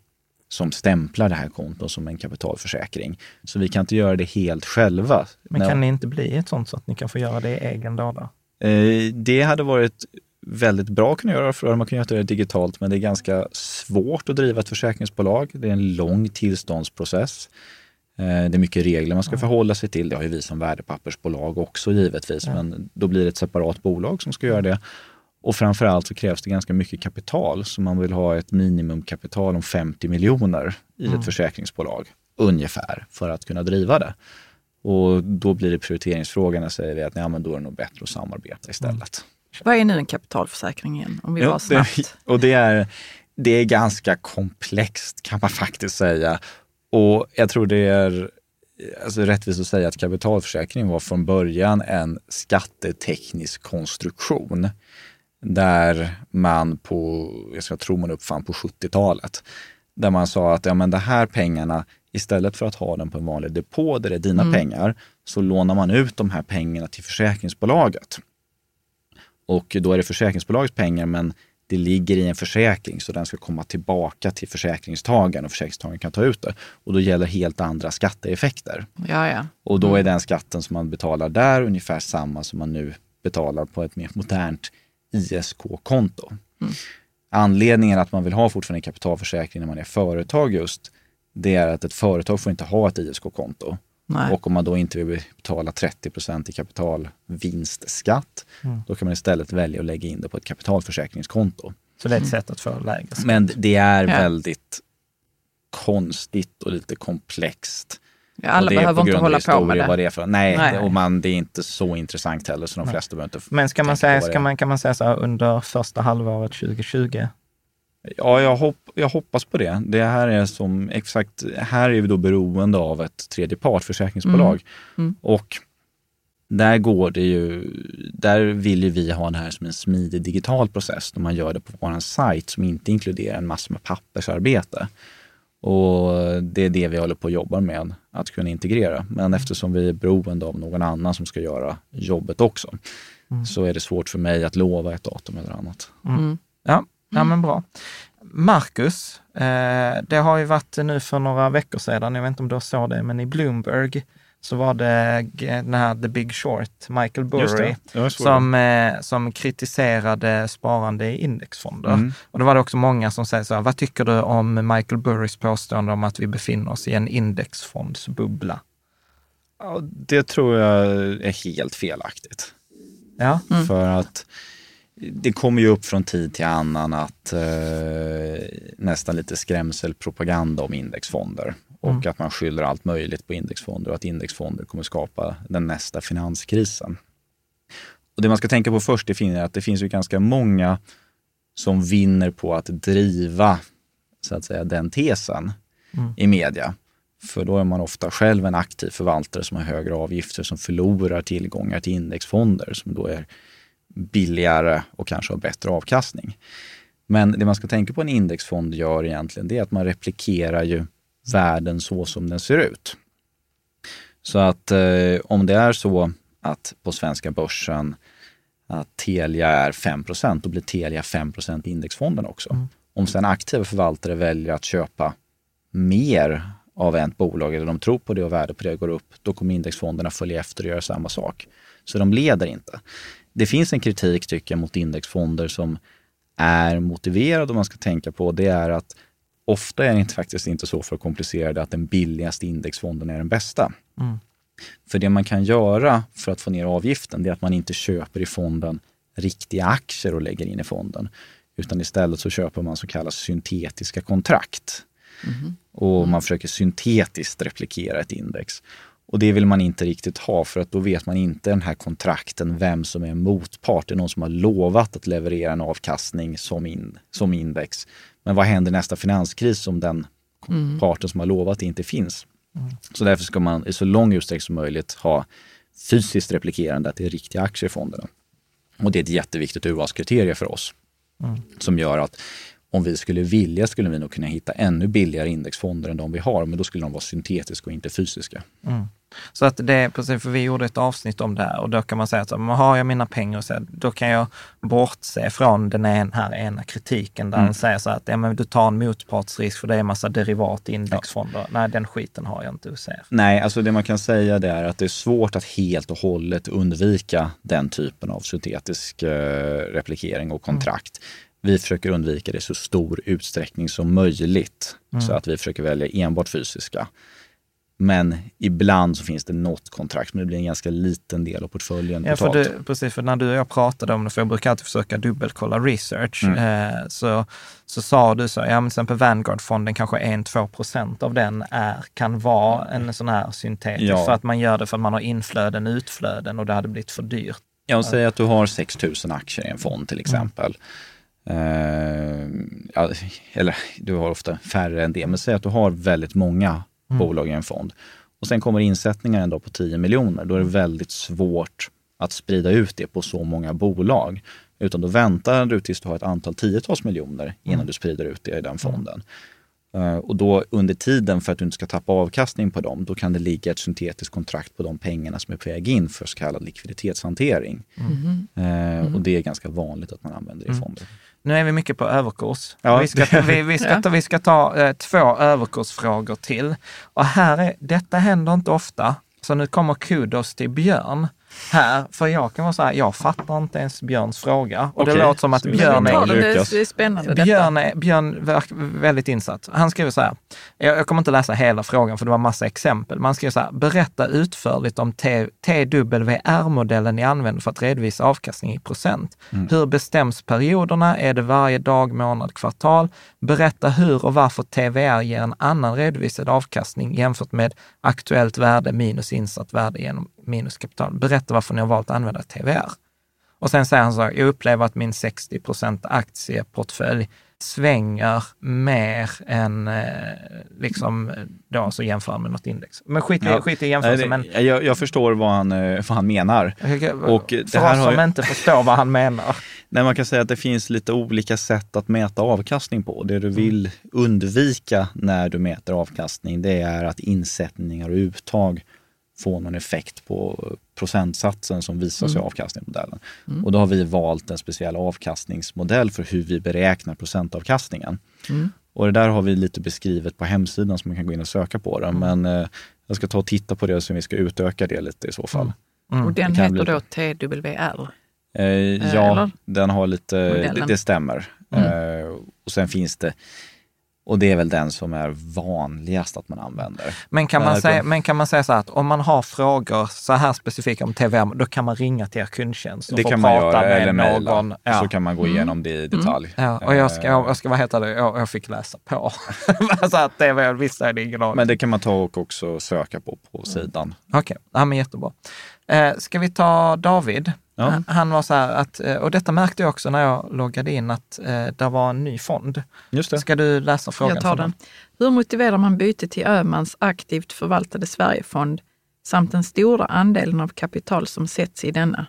som stämplar det här kontot som en kapitalförsäkring. Så vi kan inte göra det helt själva. Men kan ni inte bli ett sånt så att ni kan få göra det i egen data? Eh, det hade varit väldigt bra att kunna göra, för man kan göra det digitalt, men det är ganska svårt att driva ett försäkringsbolag. Det är en lång tillståndsprocess. Eh, det är mycket regler man ska förhålla sig till. Det har ju vi som värdepappersbolag också givetvis, men då blir det ett separat bolag som ska göra det. Och framförallt så krävs det ganska mycket kapital, så man vill ha ett minimumkapital om 50 miljoner i mm. ett försäkringsbolag, ungefär, för att kunna driva det. Och då blir det prioriteringsfrågan, när säger vi att nej, men då är det nog bättre att samarbeta istället. Mm. Vad är nu en kapitalförsäkring igen, om vi ja, snabbt? Det, och det är, det är ganska komplext kan man faktiskt säga. Och jag tror det är alltså, rättvist att säga att kapitalförsäkring var från början en skatteteknisk konstruktion där man på, jag ska tro man uppfann på 70-talet, där man sa att ja, men de här pengarna, istället för att ha den på en vanlig depå där det är dina mm. pengar, så lånar man ut de här pengarna till försäkringsbolaget. Och då är det försäkringsbolagets pengar, men det ligger i en försäkring så den ska komma tillbaka till försäkringstagaren och försäkringstagaren kan ta ut det. Och då gäller helt andra skatteeffekter. Ja, ja. Och då är mm. den skatten som man betalar där ungefär samma som man nu betalar på ett mer modernt ISK-konto. Mm. Anledningen att man vill ha fortfarande en kapitalförsäkring när man är företag just, det är att ett företag får inte ha ett ISK-konto. Och om man då inte vill betala 30% i kapitalvinstskatt, mm. då kan man istället välja att lägga in det på ett kapitalförsäkringskonto. Så det är ett sätt att få lägre skatt? Men det är ja. väldigt konstigt och lite komplext. Ja, alla behöver inte hålla på med det. Vad det är för, nej, nej. och man, det är inte så intressant heller så de flesta behöver inte Men ska man säga, ska man, kan man säga så här under första halvåret 2020? Ja, jag, hopp, jag hoppas på det. Det här är som exakt, här är vi då beroende av ett tredje part, försäkringsbolag. Mm. Mm. Och där går det ju, där vill ju vi ha det här som en smidig digital process, då man gör det på vår sajt som inte inkluderar en massa med pappersarbete. Och det är det vi håller på att jobba med, att kunna integrera. Men eftersom vi är beroende av någon annan som ska göra jobbet också, mm. så är det svårt för mig att lova ett datum eller annat. Mm. mm. Ja, ja, men bra. Marcus, eh, det har ju varit nu för några veckor sedan, jag vet inte om du såg det, men i Bloomberg så var det den här The Big Short, Michael Burry, som, eh, som kritiserade sparande i indexfonder. Mm. Och då var det också många som säger så här, vad tycker du om Michael Burrys påstående om att vi befinner oss i en indexfondsbubbla? Ja, det tror jag är helt felaktigt. Ja. Mm. För att det kommer ju upp från tid till annan att eh, nästan lite skrämselpropaganda om indexfonder och mm. att man skyller allt möjligt på indexfonder och att indexfonder kommer skapa den nästa finanskrisen. Och Det man ska tänka på först är att det finns ju ganska många som vinner på att driva så att säga, den tesen mm. i media. För då är man ofta själv en aktiv förvaltare som har högre avgifter, som förlorar tillgångar till indexfonder som då är billigare och kanske har bättre avkastning. Men det man ska tänka på en indexfond gör egentligen, det är att man replikerar ju världen så som den ser ut. Så att eh, om det är så att på svenska börsen att Telia är 5% då blir Telia 5 i indexfonden också. Mm. Om sen aktiva förvaltare väljer att köpa mer av ett bolag eller de tror på det och värdet på det går upp, då kommer indexfonderna följa efter och göra samma sak. Så de leder inte. Det finns en kritik tycker jag mot indexfonder som är motiverad och man ska tänka på det är att ofta är det faktiskt inte så för komplicerade att den billigaste indexfonden är den bästa. Mm. För det man kan göra för att få ner avgiften, det är att man inte köper i fonden riktiga aktier och lägger in i fonden. Utan istället så köper man så kallade syntetiska kontrakt. Mm. Och man mm. försöker syntetiskt replikera ett index. Och det vill man inte riktigt ha för att då vet man inte den här kontrakten vem som är motpart. Det är någon som har lovat att leverera en avkastning som, in, som index. Men vad händer nästa finanskris om den mm. parten som har lovat det inte finns? Mm. Så därför ska man i så lång utsträckning som möjligt ha fysiskt replikerande, att det är riktiga aktier i fonderna. Och det är ett jätteviktigt urvalskriterium för oss mm. som gör att om vi skulle vilja skulle vi nog kunna hitta ännu billigare indexfonder än de vi har, men då skulle de vara syntetiska och inte fysiska. Mm. Så att det är precis, för vi gjorde ett avsnitt om det här och då kan man säga att har jag mina pengar, så då kan jag bortse från den här ena kritiken där mm. den säger så att ja, men du tar en motpartsrisk för det är en massa derivat indexfonder. Ja. Nej, den skiten har jag inte att säga. Nej, alltså det man kan säga det är att det är svårt att helt och hållet undvika den typen av syntetisk eh, replikering och kontrakt. Mm. Vi försöker undvika det i så stor utsträckning som möjligt. Mm. Så att vi försöker välja enbart fysiska. Men ibland så finns det något kontrakt, men det blir en ganska liten del av portföljen. Ja, för du, precis, för när du och jag pratade om det, för jag brukar alltid försöka dubbelkolla research, mm. eh, så, så sa du så, ja men till exempel Vanguard-fonden, kanske 1-2 procent av den är, kan vara en sån här syntetisk, ja. för att man gör det för att man har inflöden, utflöden och det hade blivit för dyrt. Ja, och säg att du har 6 000 aktier i en fond till exempel. Mm. Eh, eller du har ofta färre än det, men säg att du har väldigt många mm. bolag i en fond. Och sen kommer insättningar en dag på 10 miljoner. Då är det väldigt svårt att sprida ut det på så många bolag. Utan då väntar du tills du har ett antal tiotals miljoner innan mm. du sprider ut det i den fonden. Uh, och då under tiden, för att du inte ska tappa avkastning på dem, då kan det ligga ett syntetiskt kontrakt på de pengarna som är på väg in för så kallad likviditetshantering. Mm. Uh, och det är ganska vanligt att man använder i mm. fonder. Nu är vi mycket på överkurs. Ja. Vi, ska, vi, vi, ska ta, vi ska ta eh, två överkursfrågor till. Och här är, detta händer inte ofta, så nu kommer kudos till Björn här, för jag kan vara så här, jag fattar inte ens Björns fråga. Och okay. det låter som att Björn är, det är spännande, Björn är, Björn är väldigt insatt. Han skriver så här, jag, jag kommer inte läsa hela frågan för det var massa exempel. Man skriver så här, berätta utförligt om TWR-modellen ni använder för att redovisa avkastning i procent. Mm. Hur bestäms perioderna? Är det varje dag, månad, kvartal? Berätta hur och varför TVR ger en annan redovisad avkastning jämfört med aktuellt värde minus insatt värde genom minus kapital. Berätta varför ni har valt att använda TVR. Och sen säger han så här, jag upplever att min 60% aktieportfölj svänger mer än eh, liksom då så jämför med något index. Men skit i, ja, skit i jämförelsen. Men... Jag, jag, förstår vad han, eh, vad han menar. Och det För här oss som inte förstår vad han menar. Nej, man kan säga att det finns lite olika sätt att mäta avkastning på. Det du vill undvika när du mäter avkastning, det är att insättningar och uttag få någon effekt på procentsatsen som visar sig i mm. avkastningsmodellen. Mm. Och då har vi valt en speciell avkastningsmodell för hur vi beräknar procentavkastningen. Mm. Och det där har vi lite beskrivet på hemsidan så man kan gå in och söka på det. Mm. Men eh, jag ska ta och titta på det så vi ska utöka det lite i så fall. Mm. Och den heter bli... då TWR? Eh, ja, Eller? den har lite, det, det, stämmer. Mm. Eh, och sen finns det och det är väl den som är vanligast att man använder. Men kan man, äh, säga, men kan man säga så här att om man har frågor så här specifika om TVM, då kan man ringa till er kundtjänst och det få kan prata man göra, med eller någon. Ja. Så kan man gå mm. igenom det i detalj. Mm. Ja, och jag ska, jag ska vad heter det, jag, jag fick läsa på. så att det var, visst är det ingen aning. Men det kan man ta och också söka på på sidan. Okej, okay. ja, men jättebra. Eh, ska vi ta David? Ja. Han, var så här att, eh, och detta märkte jag också när jag loggade in, att eh, det var en ny fond. Just det. Ska du läsa frågan? Jag tar den. Hur motiverar man byte till Öhmans aktivt förvaltade Sverigefond samt den stora andelen av kapital som sätts i denna?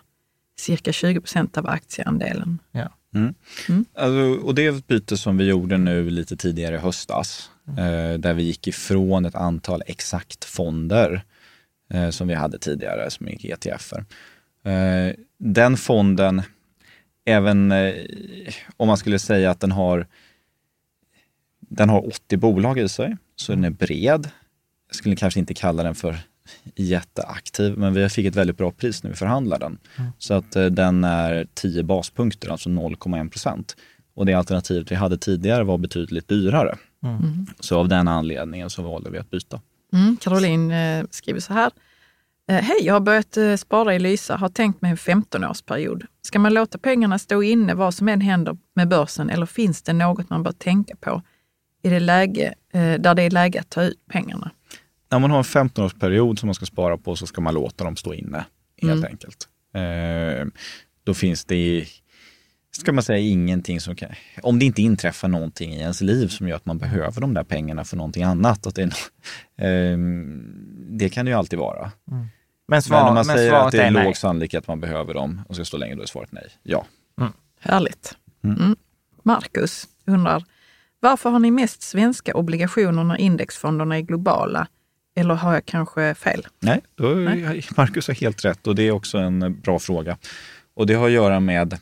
Cirka 20 procent av aktieandelen. Ja. Mm. Mm. Alltså, och det är ett byte som vi gjorde nu lite tidigare i höstas, mm. eh, där vi gick ifrån ett antal exakt fonder eh, som vi hade tidigare, som är ETFer. Eh, den fonden, även eh, om man skulle säga att den har, den har 80 bolag i sig, så den är bred. Jag skulle kanske inte kalla den för jätteaktiv, men vi fick ett väldigt bra pris när vi förhandlade den. Mm. Så att eh, den är 10 baspunkter, alltså 0,1 procent. Och det alternativet vi hade tidigare var betydligt dyrare. Mm. Så av den anledningen så valde vi att byta. Mm. Caroline eh, skriver så här. Eh, hej, jag har börjat eh, spara i Lysa, har tänkt mig en 15-årsperiod. Ska man låta pengarna stå inne vad som än händer med börsen eller finns det något man bör tänka på i det läge, eh, där det är läge att ta ut pengarna? När man har en 15-årsperiod som man ska spara på så ska man låta dem stå inne helt mm. enkelt. då finns det ska man säga ingenting som kan, om det inte inträffar någonting i ens liv som gör att man behöver de där pengarna för någonting annat. Att det, eh, det kan det ju alltid vara. Mm. Men, svar, men om man men säger att det är, är låg sannolikhet att man behöver dem och ska stå länge, då är svaret nej. Ja. Mm. Härligt. Mm. mm. Marcus undrar, varför har ni mest svenska obligationer när indexfonderna är globala? Eller har jag kanske fel? Nej, då, nej. Marcus har helt rätt och det är också en bra fråga. Och det har att göra med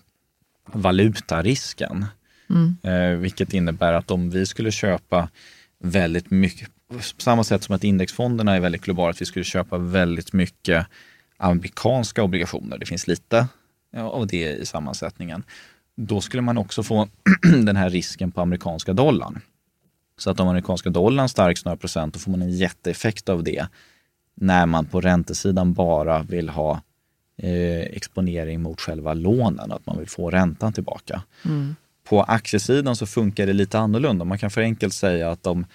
valutarisken. Mm. Eh, vilket innebär att om vi skulle köpa väldigt mycket, på samma sätt som att indexfonderna är väldigt globala, att vi skulle köpa väldigt mycket amerikanska obligationer, det finns lite av det i sammansättningen, då skulle man också få den här risken på amerikanska dollarn. Så att om amerikanska dollarn stärks några procent, då får man en jätteeffekt av det när man på räntesidan bara vill ha eh, exponering mot själva lånen, att man vill få räntan tillbaka. Mm. På aktiesidan så funkar det lite annorlunda. Man kan för enkelt säga att om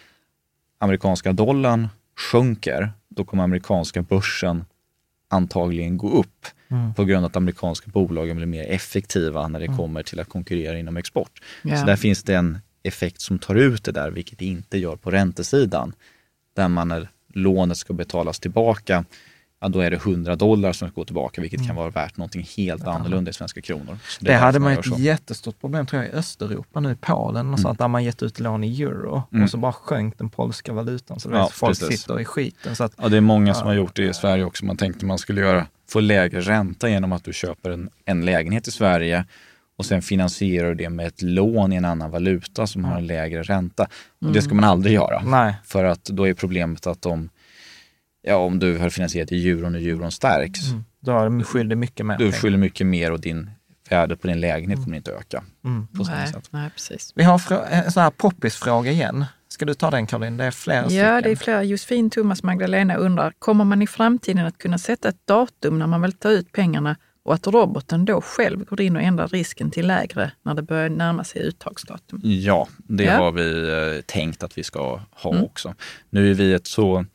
amerikanska dollarn sjunker, då kommer amerikanska börsen antagligen gå upp mm. på grund av att amerikanska bolagen blir mer effektiva när det mm. kommer till att konkurrera inom export. Yeah. Så där finns det en effekt som tar ut det där, vilket det inte gör på räntesidan. Där man när lånet ska betalas tillbaka ja, då är det 100 dollar som ska gå tillbaka, vilket mm. kan vara värt någonting helt ja. annorlunda i svenska kronor. det, det hade man ett jättestort problem tror jag i Östeuropa nu, i Polen och mm. sånt, där man gett ut lån i euro mm. och så bara sjönk den polska valutan. Så ja, folk precis. sitter i skiten. Så att, ja, det är många som har gjort det i Sverige också. Man tänkte man skulle göra, få lägre ränta genom att du köper en, en lägenhet i Sverige och sen finansierar du det med ett lån i en annan valuta som har en lägre ränta. Och det ska man aldrig göra. Nej. För att då är problemet att de ja, om du har finansierat i euron och euron stärks. Mm. Då skyller mycket mer. Du skyller mycket mer och din värde på din lägenhet mm. kommer inte öka. Mm. På nej, sätt. nej, precis. Vi har en sån här poppis-fråga igen. Ska du ta den Caroline? Det är flera Ja, stycken. det är flera. Josefin, Thomas, Magdalena undrar, kommer man i framtiden att kunna sätta ett datum när man vill ta ut pengarna och att roboten då själv går in och ändrar risken till lägre när det börjar närma sig uttagsdatum? Ja, det ja. har vi eh, tänkt att vi ska ha mm. också. Nu är vi ett så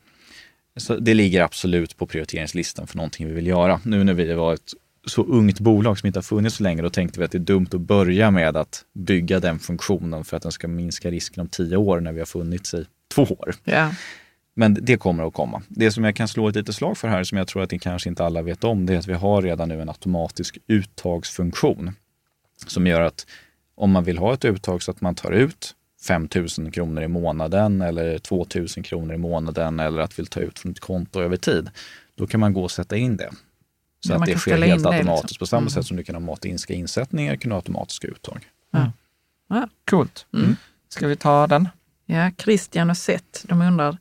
så det ligger absolut på prioriteringslistan för någonting vi vill göra. Nu när vi var ett så ungt bolag som inte har funnits så länge, då tänkte vi att det är dumt att börja med att bygga den funktionen för att den ska minska risken om tio år när vi har funnits i två år. Ja. Men det kommer att komma. Det som jag kan slå ett litet slag för här, som jag tror att ni kanske inte alla vet om, det är att vi har redan nu en automatisk uttagsfunktion som gör att om man vill ha ett uttag så att man tar ut 5 000 kronor i månaden eller 2 000 kronor i månaden eller att vill ta ut från ett konto över tid. Då kan man gå och sätta in det. Så ja, att det sker helt automatiskt. Liksom. På samma mm. sätt som du kan ha automatiska insättningar, kan ha automatiska uttag. Mm. Ja. Coolt. Mm. Ska vi ta den? Ja, Christian och Seth, de undrar,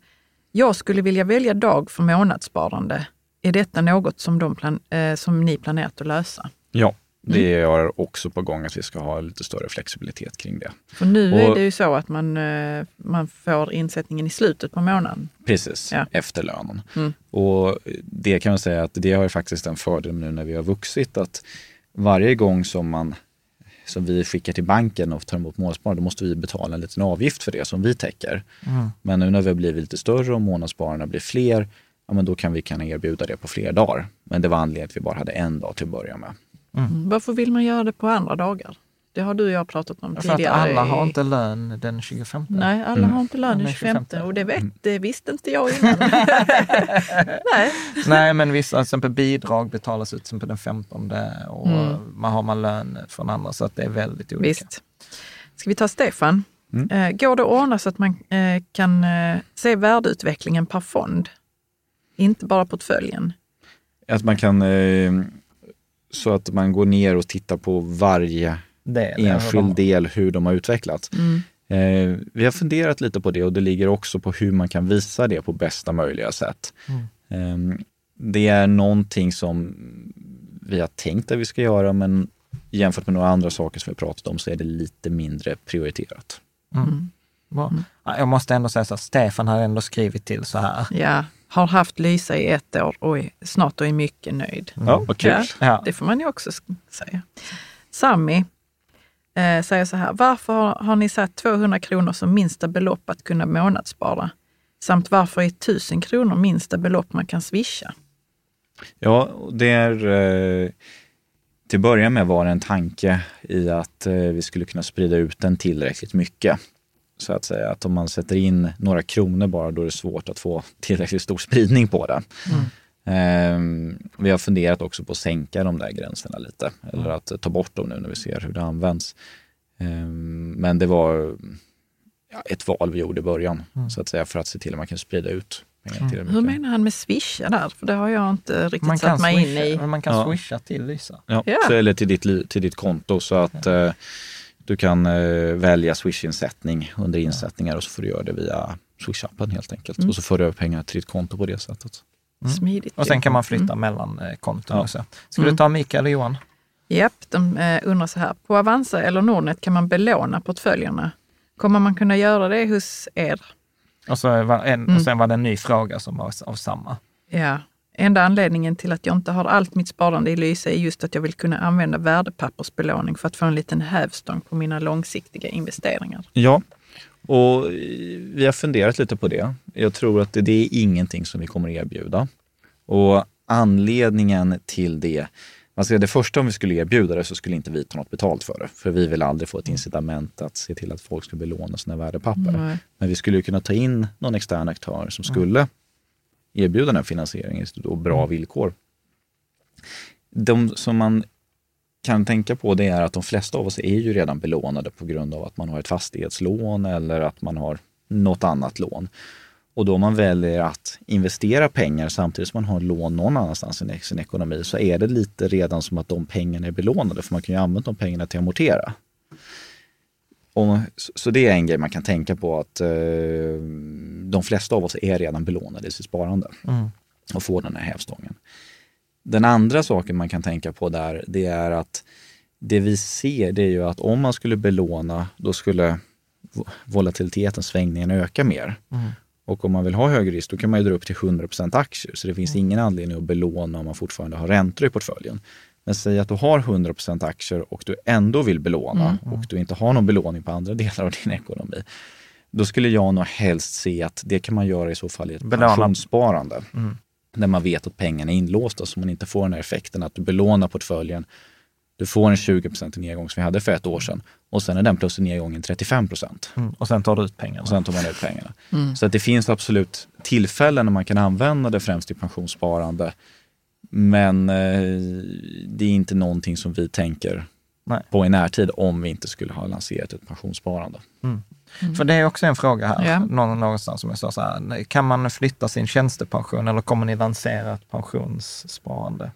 jag skulle vilja välja dag för månadssparande. Är detta något som, de plan, eh, som ni planerat att lösa? Ja, det mm. är också på gång att vi ska ha lite större flexibilitet kring det. För nu och, är det ju så att man, eh, man får insättningen i slutet på månaden. Precis, ja. efter lönen. Mm. Och det kan man säga att det har faktiskt en fördel nu när vi har vuxit att varje gång som man som vi skickar till banken och tar emot månadssparande, då måste vi betala en liten avgift för det som vi täcker. Mm. Men nu när vi har blivit lite större och månadsspararna blir fler, ja, men då kan vi kan erbjuda det på fler dagar. Men det var anledningen att vi bara hade en dag till att börja med. Mm. Varför vill man göra det på andra dagar? Det har du och jag pratat om tidigare. För att alla har inte lön den 25. Nej, alla mm. har inte lön den 25. 25. Och det, vet, det visste inte jag innan. Nej. Nej, men vissa, till exempel bidrag betalas ut till den 15 och mm. man har man lön från andra, så att det är väldigt olika. Visst. Ska vi ta Stefan? Mm. Eh, går det att ordna så att man eh, kan eh, se värdeutvecklingen per fond? Inte bara portföljen? Att man kan, så att man går ner och tittar på varje del, enskild del hur de har utvecklats. Mm. Eh, vi har funderat lite på det och det ligger också på hur man kan visa det på bästa möjliga sätt. Mm. Eh, det är någonting som vi har tänkt att vi ska göra men jämfört med några andra saker som vi pratat om så är det lite mindre prioriterat. Mm. Mm. Jag måste ändå säga så att Stefan har ändå skrivit till så här. Ja, har haft Lysa i ett år och är, snart och är mycket nöjd. Ja, vad kul. Ja, det får man ju också säga. Sami eh, säger så här, varför har, har ni satt 200 kronor som minsta belopp att kunna månadsspara? Samt varför är 1000 kronor minsta belopp man kan swisha? Ja, det är eh, till att börja med var det en tanke i att eh, vi skulle kunna sprida ut den tillräckligt mycket. Så att säga att om man sätter in några kronor bara, då är det svårt att få tillräckligt stor spridning på det. Mm. Eh, vi har funderat också på att sänka de där gränserna lite, eller mm. att ta bort dem nu när vi ser hur det används. Eh, men det var ja, ett val vi gjorde i början, mm. så att säga, för att se till att man kan sprida ut Mm. Hur menar han med swisha där? För det har jag inte riktigt man satt mig swisha, in i. Man kan ja. swisha till Lysa. Ja, ja. Så, eller till ditt, till ditt konto så att eh, du kan eh, välja swish-insättning under insättningar och så får du göra det via swish-appen helt enkelt. Mm. Och så får du över pengar till ditt konto på det sättet. Mm. Smidigt. Och sen kan man flytta mm. mellan eh, konton. Ja. Ska du mm. ta Mikael och Johan? Japp, de eh, undrar så här. På Avanza eller Nordnet kan man belåna portföljerna. Kommer man kunna göra det hos er? Och, så var en, mm. och sen var det en ny fråga som var av samma. Ja. Enda anledningen till att jag inte har allt mitt sparande i Lyse är just att jag vill kunna använda värdepappersbelåning för att få en liten hävstång på mina långsiktiga investeringar. Ja, och vi har funderat lite på det. Jag tror att det är ingenting som vi kommer erbjuda. Och anledningen till det, alltså det första om vi skulle erbjuda det så skulle inte vi ta något betalt för det. För vi vill aldrig få ett incitament att se till att folk ska belåna sina värdepapper. Nej. Men vi skulle kunna ta in någon extern aktör som skulle erbjuda den här finansieringen och bra mm. villkor. De som man kan tänka på det är att de flesta av oss är ju redan belånade på grund av att man har ett fastighetslån eller att man har något annat lån. Och då man väljer att investera pengar samtidigt som man har lån någon annanstans i sin ekonomi så är det lite redan som att de pengarna är belånade för man kan ju använda de pengarna till att amortera. Och, så det är en grej man kan tänka på att eh, de flesta av oss är redan belånade i sitt sparande mm. och får den här hävstången. Den andra saken man kan tänka på där, det är att det vi ser det är ju att om man skulle belåna, då skulle volatiliteten, svängningen öka mer. Mm. Och om man vill ha högre risk, då kan man ju dra upp till 100% aktier. Så det finns mm. ingen anledning att belåna om man fortfarande har räntor i portföljen. Men säg att du har 100% aktier och du ändå vill belåna mm. och du inte har någon belåning på andra delar av din ekonomi. Då skulle jag nog helst se att det kan man göra i så fall i ett belåna. pensionssparande. Mm. Där man vet att pengarna är inlåsta så man inte får den här effekten att du belånar portföljen. Du får en 20 i nedgång som vi hade för ett år sedan och sen är den plötsligt nedgången 35 mm. Och sen tar du ut pengarna. Och sen tar man ut pengarna. Mm. Så att det finns absolut tillfällen när man kan använda det främst i pensionssparande men eh, det är inte någonting som vi tänker Nej. på i närtid om vi inte skulle ha lanserat ett pensionssparande. Mm. Mm. För det är också en fråga här, ja. någonstans som jag sa så här, kan man flytta sin tjänstepension eller kommer ni lansera ett pensionssparande?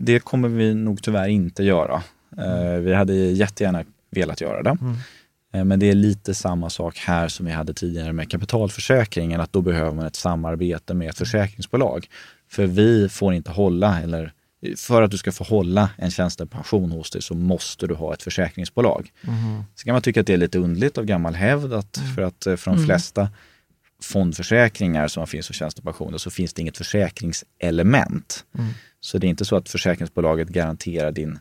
Det kommer vi nog tyvärr inte göra. Mm. Vi hade jättegärna velat göra det. Mm. Eh, men det är lite samma sak här som vi hade tidigare med kapitalförsäkringen, att då behöver man ett samarbete med ett försäkringsbolag. För vi får inte hålla, eller för att du ska få hålla en tjänstepension hos dig så måste du ha ett försäkringsbolag. Mm. Så kan man tycka att det är lite underligt av gammal hävd, att mm. för att eh, för de mm. flesta fondförsäkringar som finns för tjänstepensioner så finns det inget försäkringselement. Mm. Så det är inte så att försäkringsbolaget garanterar din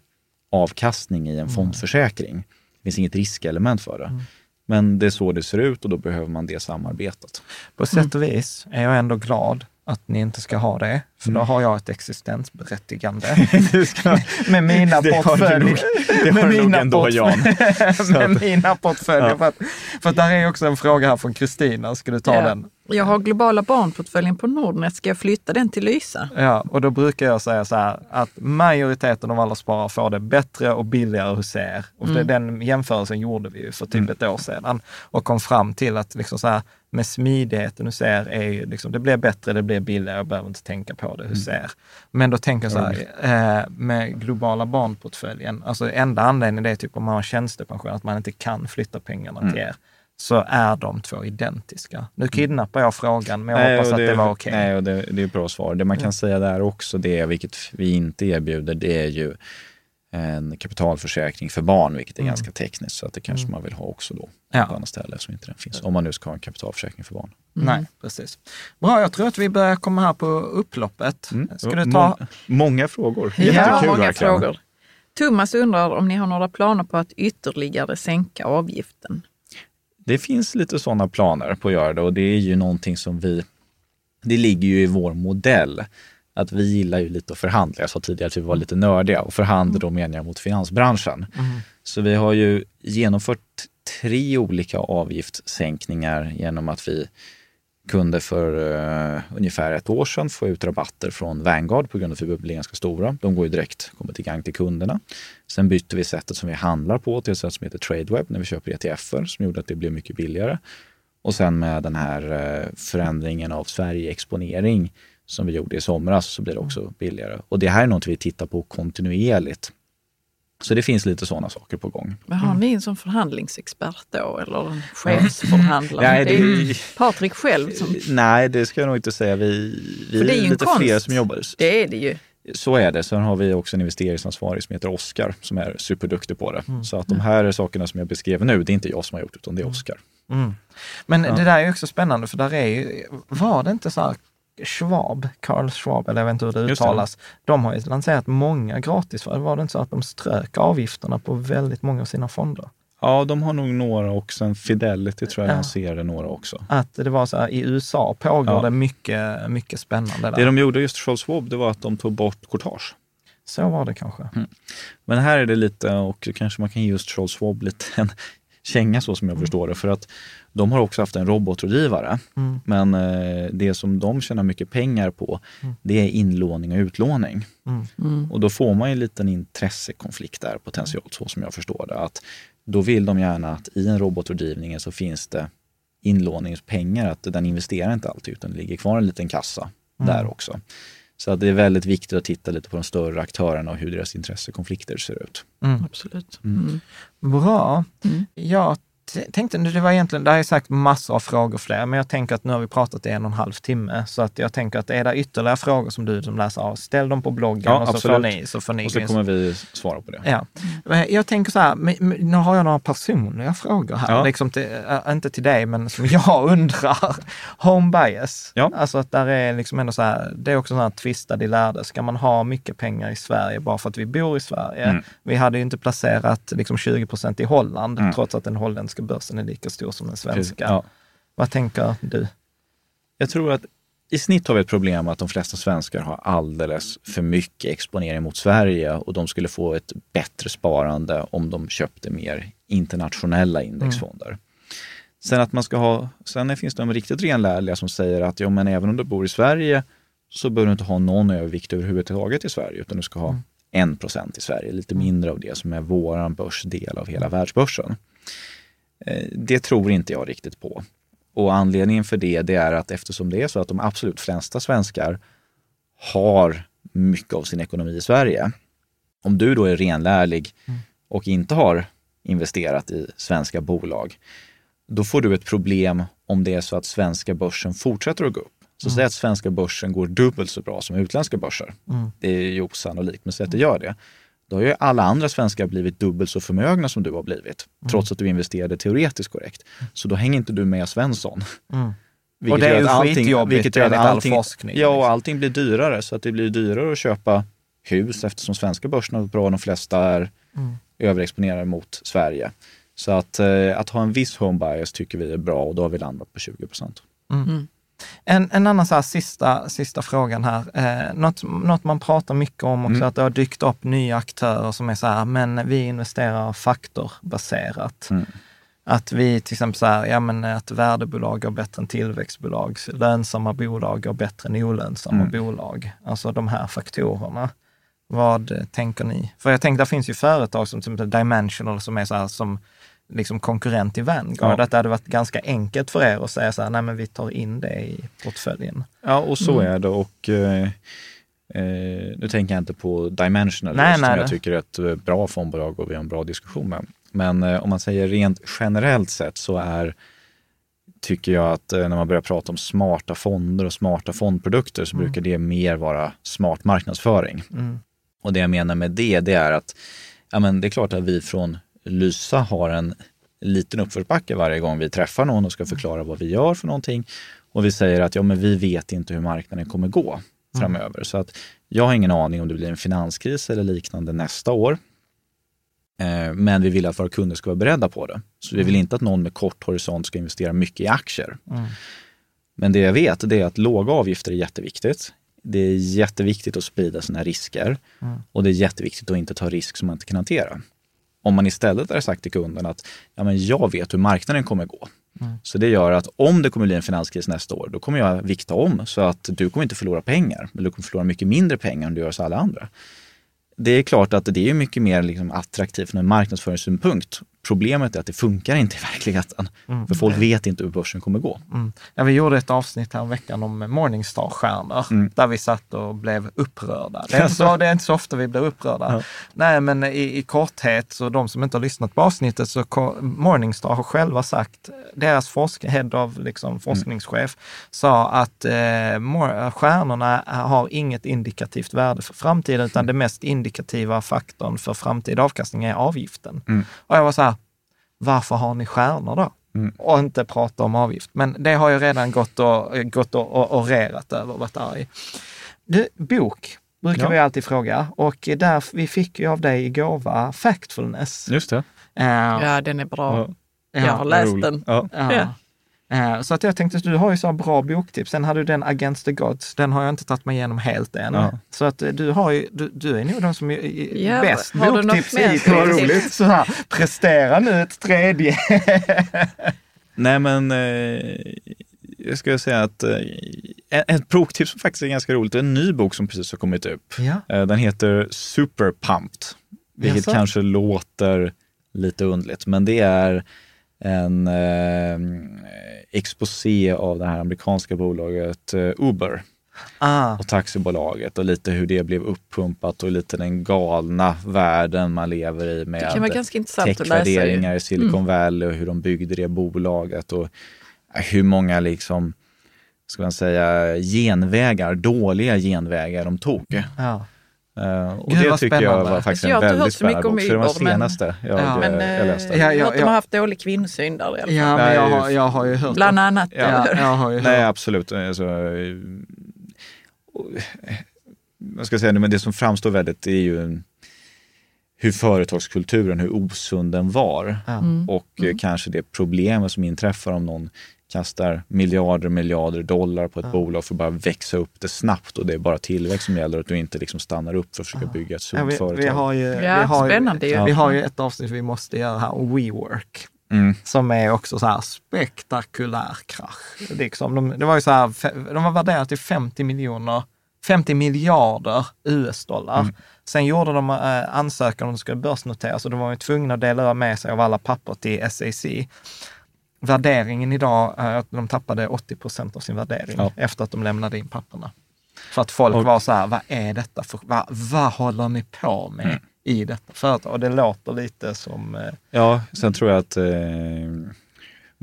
avkastning i en mm. fondförsäkring. Det finns inget riskelement för det. Mm. Men det är så det ser ut och då behöver man det samarbetet. På sätt och vis är jag ändå glad att ni inte ska ha det, för då mm. har jag ett existensberättigande. med mina portföljer. Det har du nog ändå, Jan. med mina portföljer. Ja. För, att, för att där är också en fråga här från Kristina, ska du ta ja. den? Jag har globala barnportföljen på Nordnet, ska jag flytta den till Lysa? Ja, och då brukar jag säga så här att majoriteten av alla sparare får det bättre och billigare hos er. Och mm. den jämförelsen gjorde vi ju för typ mm. ett år sedan och kom fram till att liksom så här, med smidigheten hos er är ju liksom, det blir bättre, det blir billigare, jag behöver inte tänka på det hos mm. er. Men då tänker jag så här, eh, med globala barnportföljen, alltså enda anledningen det är typ om man har tjänstepension, att man inte kan flytta pengarna mm. till er så är de två identiska. Nu kidnappar jag frågan, men jag nej, hoppas att det var okej. Okay. Nej, och det, det är ett bra svar. Det man kan mm. säga där också, det vilket vi inte erbjuder, det är ju en kapitalförsäkring för barn, vilket är mm. ganska tekniskt. Så att det kanske mm. man vill ha också då ja. på annat ställe som inte den finns. Om man nu ska ha en kapitalförsäkring för barn. Mm. Nej, precis. Bra, jag tror att vi börjar komma här på upploppet. Mm. Ska du ta... Må många frågor. Jättekul ja, många verkligen. frågor. Thomas undrar om ni har några planer på att ytterligare sänka avgiften? Det finns lite sådana planer på att göra det och det är ju någonting som vi, det ligger ju i vår modell att vi gillar ju lite att förhandla. Jag sa tidigare att vi var lite nördiga och förhandla då menar jag mot finansbranschen. Mm. Så vi har ju genomfört tre olika avgiftssänkningar genom att vi kunde för uh, ungefär ett år sedan få ut rabatter från Vanguard på grund av att vi bli ganska stora. De går ju direkt, kommer till gang till kunderna. Sen bytte vi sättet som vi handlar på till ett sätt som heter TradeWeb när vi köper ETFer som gjorde att det blev mycket billigare. Och sen med den här uh, förändringen av Sverige-exponering som vi gjorde i somras så blir det också billigare. Och det här är något vi tittar på kontinuerligt. Så det finns lite sådana saker på gång. Men har ni en som förhandlingsexpert då eller en chefsförhandlare? nej, det, är Patrik själv som... Nej, det ska jag nog inte säga. Vi, vi För det är, ju lite fler som jobbar. Det är det ju. Så är det. Sen har vi också en investeringsansvarig som heter Oskar som är superduktig på det. Mm. Så att de här sakerna som jag beskrev nu, det är inte jag som har gjort utan det är Oskar. Mm. Men ja. det där är också spännande för där är ju, var det inte så här Schwab, Carl Schwab, eller jag vet inte hur det uttalas, det. de har ju lanserat många gratis. Var det inte så att de strök avgifterna på väldigt många av sina fonder? Ja, de har nog några och sen Fidelity tror jag ja. lanserade några också. Att det var så här, i USA pågår ja. det mycket, mycket spännande där. Det de gjorde just Charles Schwab, det var att de tog bort courtage. Så var det kanske. Mm. Men här är det lite, och kanske man kan ge just Charles Schwab lite en känga så som jag mm. förstår det. För att de har också haft en robotrådgivare. Mm. Men eh, det som de tjänar mycket pengar på, mm. det är inlåning och utlåning. Mm. mm. Och då får man ju en liten intressekonflikt där potentiellt, så som jag förstår det. Att då vill de gärna att i en robotrådgivning så finns det inlåningspengar, att den investerar inte alltid utan det ligger kvar en liten kassa mm. där också. Så att det är väldigt viktigt att titta lite på de större aktörerna och hur deras intressekonflikter ser ut. Mm. Absolut. Mm. Bra. Jag tänkte, det var egentligen, det har jag sagt massor av frågor fler, men jag tänker att nu har vi pratat i en och en halv timme, så att jag tänker att är det ytterligare frågor som du som läser av, ställ dem på bloggen ja, och så får ni, så får ni Och så kommer vi svara på det. Ja. Jag tänker så här, nu har jag några personliga frågor här, ja. liksom till, äh, inte till dig, men som jag undrar. Home bias, ja. alltså att där är liksom ändå så här, det är också så här tvistade i lärde, ska man ha mycket pengar i Sverige bara för att vi bor i Sverige? Mm. Vi hade ju inte placerat liksom 20 procent i Holland, mm. trots att den holländska börsen är lika stor som den svenska. Ja. Vad tänker du? Jag tror att i snitt har vi ett problem att de flesta svenskar har alldeles för mycket exponering mot Sverige och de skulle få ett bättre sparande om de köpte mer internationella indexfonder. Mm. Sen att man ska ha, sen finns det de riktigt renlärliga som säger att ja, men även om du bor i Sverige så bör du inte ha någon övervikt överhuvudtaget i Sverige utan du ska ha mm. 1 procent i Sverige, lite mindre av det som är våran börsdel av hela världsbörsen. Eh, det tror inte jag riktigt på. Och anledningen för det, det är att eftersom det är så att de absolut flesta svenskar har mycket av sin ekonomi i Sverige. Om du då är renlärlig mm. och inte har investerat i svenska bolag, då får du ett problem om det är så att svenska börsen fortsätter att gå upp. Så mm. säg att svenska börsen går dubbelt så bra som utländska börser. Mm. Det är ju osannolikt, men säg att det gör det då har ju alla andra svenskar blivit dubbelt så förmögna som du har blivit, mm. trots att du investerade teoretiskt korrekt. Så då hänger inte du med Svensson. Mm. och det är ju skitjobbigt vilket enligt all forskning. Ja, och liksom. allting blir dyrare. Så att det blir dyrare att köpa hus eftersom svenska börsen är bra. De flesta är mm. överexponerade mot Sverige. Så att, eh, att ha en viss home bias tycker vi är bra och då har vi landat på 20 procent. Mm. En, en annan så här, sista, sista frågan här. Eh, något, något man pratar mycket om också, mm. att det har dykt upp nya aktörer som är så här, men vi investerar faktorbaserat. Mm. Att vi till exempel så här, ja men att värdebolag går bättre än tillväxtbolag, lönsamma bolag går bättre än olönsamma mm. bolag. Alltså de här faktorerna. Vad tänker ni? För jag tänker, det finns ju företag som till exempel Dimensional som är så här, som liksom konkurrent i Vanguard, ja. att det hade varit ganska enkelt för er att säga så här, nej men vi tar in det i portföljen. Ja, och så mm. är det. Och eh, eh, nu tänker jag inte på Dimensional, nej, nej, som jag tycker är ett eh, bra fondbolag och vi har en bra diskussion med. Men eh, om man säger rent generellt sett så är tycker jag att eh, när man börjar prata om smarta fonder och smarta fondprodukter så mm. brukar det mer vara smart marknadsföring. Mm. Och det jag menar med det, det är att ja, men det är klart att vi från Lysa har en liten uppförsbacke varje gång vi träffar någon och ska förklara vad vi gör för någonting. Och vi säger att ja, men vi vet inte hur marknaden kommer gå mm. framöver. Mm. Så att jag har ingen aning om det blir en finanskris eller liknande nästa år. Eh, men vi vill att våra kunder ska vara beredda på det. Så vi vill mm. inte att någon med kort horisont ska investera mycket i aktier. Mm. Men det jag vet det är att låga avgifter är jätteviktigt. Det är jätteviktigt att sprida sina risker mm. och det är jätteviktigt att inte ta risk som man inte kan hantera. Om man istället har sagt till kunden att ja, men jag vet hur marknaden kommer gå. Mm. Så det gör att om det kommer bli en finanskris nästa år, då kommer jag vikta om så att du kommer inte förlora pengar, men du kommer förlora mycket mindre pengar än du gör hos alla andra. Det är klart att det är mycket mer liksom attraktivt från en marknadsföringssynpunkt Problemet är att det funkar inte i verkligheten. Mm. För folk vet inte hur börsen kommer gå. Mm. Ja, vi gjorde ett avsnitt här veckan om Morningstar-stjärnor, mm. där vi satt och blev upprörda. Det är inte så, det är inte så ofta vi blir upprörda. Ja. Nej, men i, i korthet, så de som inte har lyssnat på avsnittet, så Morningstar har själva sagt, deras forsk, head of liksom, forskningschef, sa att eh, stjärnorna har inget indikativt värde för framtiden, utan det mest indikativa faktorn för framtida avkastning är avgiften. Mm. Och jag var så här, varför har ni stjärnor då? Mm. Och inte prata om avgift. Men det har jag redan gått och, gått och, och orerat över och varit arg. Du, bok brukar ja. vi alltid fråga och där, vi fick ju av dig i gåva Factfulness. Just det. Uh, ja, den är bra. Ja. Jag har läst den. Ja. Eh, så att jag tänkte, du har ju så bra boktips. Sen hade du den Against the Gods, den har jag inte tagit mig igenom helt än. Ja. Så att du har ju, du, du är nog den som är ja, bäst boktips i Vad roligt. Så här, prestera nu ett tredje. Nej men, eh, jag skulle säga att eh, ett boktips som faktiskt är ganska roligt, det är en ny bok som precis har kommit upp. Ja. Eh, den heter Super Pumped, vilket Jaså? kanske låter lite undligt, men det är en eh, exposé av det här amerikanska bolaget eh, Uber. Ah. och taxibolaget och lite hur det blev uppumpat och lite den galna världen man lever i med techvärderingar i Silicon mm. Valley och hur de byggde det bolaget och hur många liksom, ska man säga, genvägar, dåliga genvägar de tog. Ja. Uh, och Gud, det tycker spännande. jag var faktiskt en väldigt spännande bok. För det var senaste jag, ja, men, jag eh, läste. Ja, ja, ja. De har haft dålig kvinnosyn där i alla fall. Ja, men jag, har, jag har ju hört Bland annat. Ja, jag har ju hört. Nej, absolut. Alltså, vad ska jag säga, men det som framstår väldigt är ju hur företagskulturen, hur osund den var. Mm. Och mm. kanske det problemet som inträffar om någon kastar miljarder miljarder dollar på ett ja. bolag för att bara växa upp det snabbt och det är bara tillväxt som gäller och att du inte liksom stannar upp för att försöka bygga ett sunt ja, företag. Vi har ju, ja, vi har spännande ju. Vi har ju ett avsnitt vi måste göra här om WeWork. Mm. Som är också så här spektakulär krasch. Liksom, de, det var ju så här, de var värderade till 50 miljoner 50 miljarder US-dollar. Mm. Sen gjorde de eh, ansökan om de skulle börsnoteras och de var ju tvungna att dela med sig av alla papper till SAC värderingen idag är att de tappade 80 procent av sin värdering ja. efter att de lämnade in papperna. För att folk och, var så här, vad är detta för, vad, vad håller ni på med mm. i detta företag? Och det låter lite som... Eh, ja, sen tror jag att eh,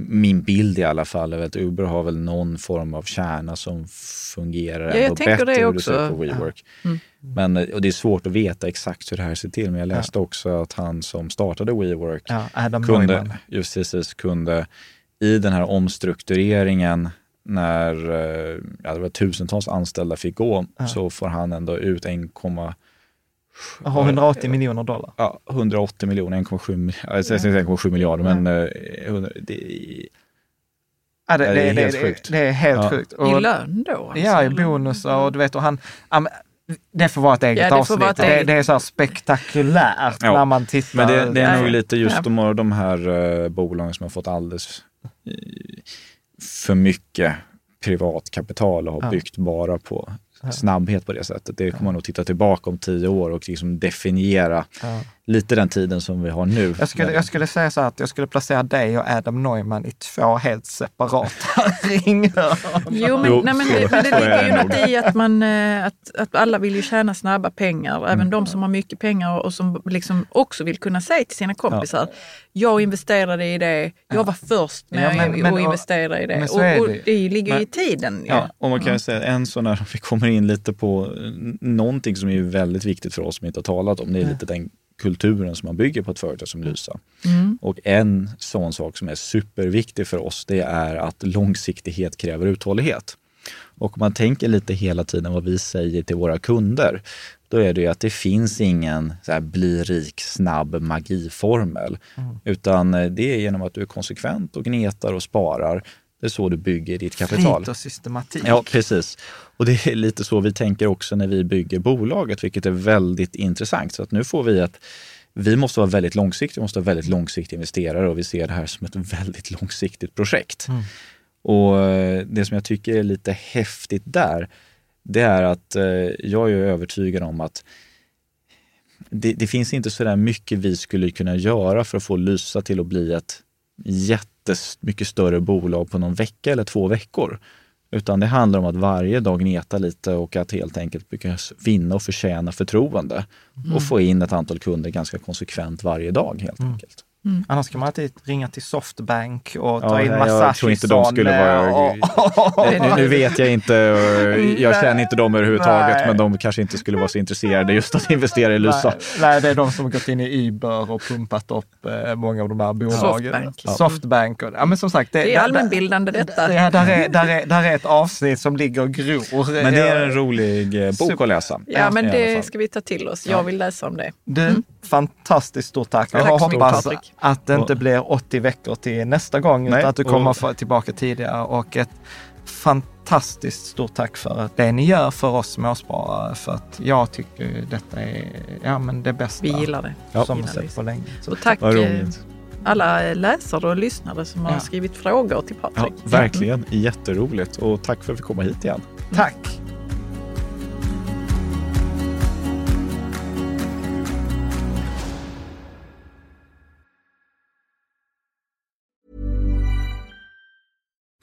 min bild i alla fall är att Uber har väl någon form av kärna som fungerar ja, jag bättre det också. på WeWork. Ja. Mm. Men, och det är svårt att veta exakt hur det här ser till, men jag läste ja. också att han som startade WeWork ja, kunde, just precis, kunde i den här omstruktureringen när eh, ja, det var tusentals anställda fick gå, så får han ändå ut 1, 180 miljoner dollar? Ja, 180 miljoner, 1,7 miljarder, jag säger 1,7 miljarder, men eh, det, Ja, det, det, är helt det, sjukt. Det, är helt ja. sjukt. Och, I lön då? Alltså, ja, i bonusar och du vet, och han, det får vara ett eget ja, avsnitt. Ett det, det, är så spektakulärt ja. när man tittar. Men det, det är nog lite just de, de här uh, bolagen som har fått alldeles för mycket privat kapital och har byggt bara på snabbhet på det sättet. Det kommer man nog titta tillbaka om tio år och liksom definiera ja lite den tiden som vi har nu. Jag skulle, jag skulle säga så här att jag skulle placera dig och Adam Neumann i två helt separata ringar. Jo, men, jo, nej, men, det, men det ligger ju något i att, man, eh, att, att alla vill ju tjäna snabba pengar. Även mm. de som har mycket pengar och som liksom också vill kunna säga till sina kompisar, ja. jag investerade i det, jag var först med ja, men, att investera i det. Och, och, det ligger ju i tiden. Ja. och man kan mm. säga en sån här, vi kommer in lite på någonting som är väldigt viktigt för oss som inte har talat om. Det är lite den kulturen som man bygger på ett företag som Lysa. Mm. Och en sån sak som är superviktig för oss, det är att långsiktighet kräver uthållighet. Och om man tänker lite hela tiden vad vi säger till våra kunder, då är det ju att det finns ingen så här, bli rik snabb magiformel. Mm. Utan det är genom att du är konsekvent och gnetar och sparar det är så du bygger ditt kapital. Flit och systematik. Ja, precis. Och det är lite så vi tänker också när vi bygger bolaget, vilket är väldigt intressant. Så att nu får vi att vi måste vara väldigt långsiktiga, vi måste vara väldigt långsiktiga investerare och vi ser det här som ett väldigt långsiktigt projekt. Mm. Och eh, det som jag tycker är lite häftigt där, det är att eh, jag är övertygad om att det, det finns inte så där mycket vi skulle kunna göra för att få Lysa till att bli ett jättemycket större bolag på någon vecka eller två veckor. Utan det handlar om att varje dag gneta lite och att helt enkelt vinna och förtjäna förtroende. Mm. Och få in ett antal kunder ganska konsekvent varje dag helt mm. enkelt. Mm. Annars kan man alltid ringa till Softbank och ta ja, in massa Jag tror inte de skulle vara... Och... nu, nu, vet jag inte, jag känner inte dem överhuvudtaget, nej. men de kanske inte skulle vara så intresserade just att investera i Lysa. Nej, nej, det är de som har gått in i Uber och pumpat upp eh, många av de här bolagen. Softbank. Ja. Softbank. Och, ja, men som sagt, det, det är allmänbildande detta. Ja, där, är, där, är, där är ett avsnitt som ligger och gror. Men det är en rolig eh, bok att läsa. Ja, men det ska vi ta till oss. Jag vill läsa om det. Du, mm. fantastiskt stort tack. Jag tack hoppas att det inte blir 80 veckor till nästa gång, Nej, utan att du kommer och... tillbaka tidigare. Och ett fantastiskt stort tack för det ni gör för oss småsparare. För att jag tycker detta är ja, men det bästa Vi gillar det. Ja. som har sett på länge. Så och tack eh, alla läsare och lyssnare som ja. har skrivit frågor till Patrik. Ja, verkligen, mm. jätteroligt. Och tack för att vi kom hit igen. Tack!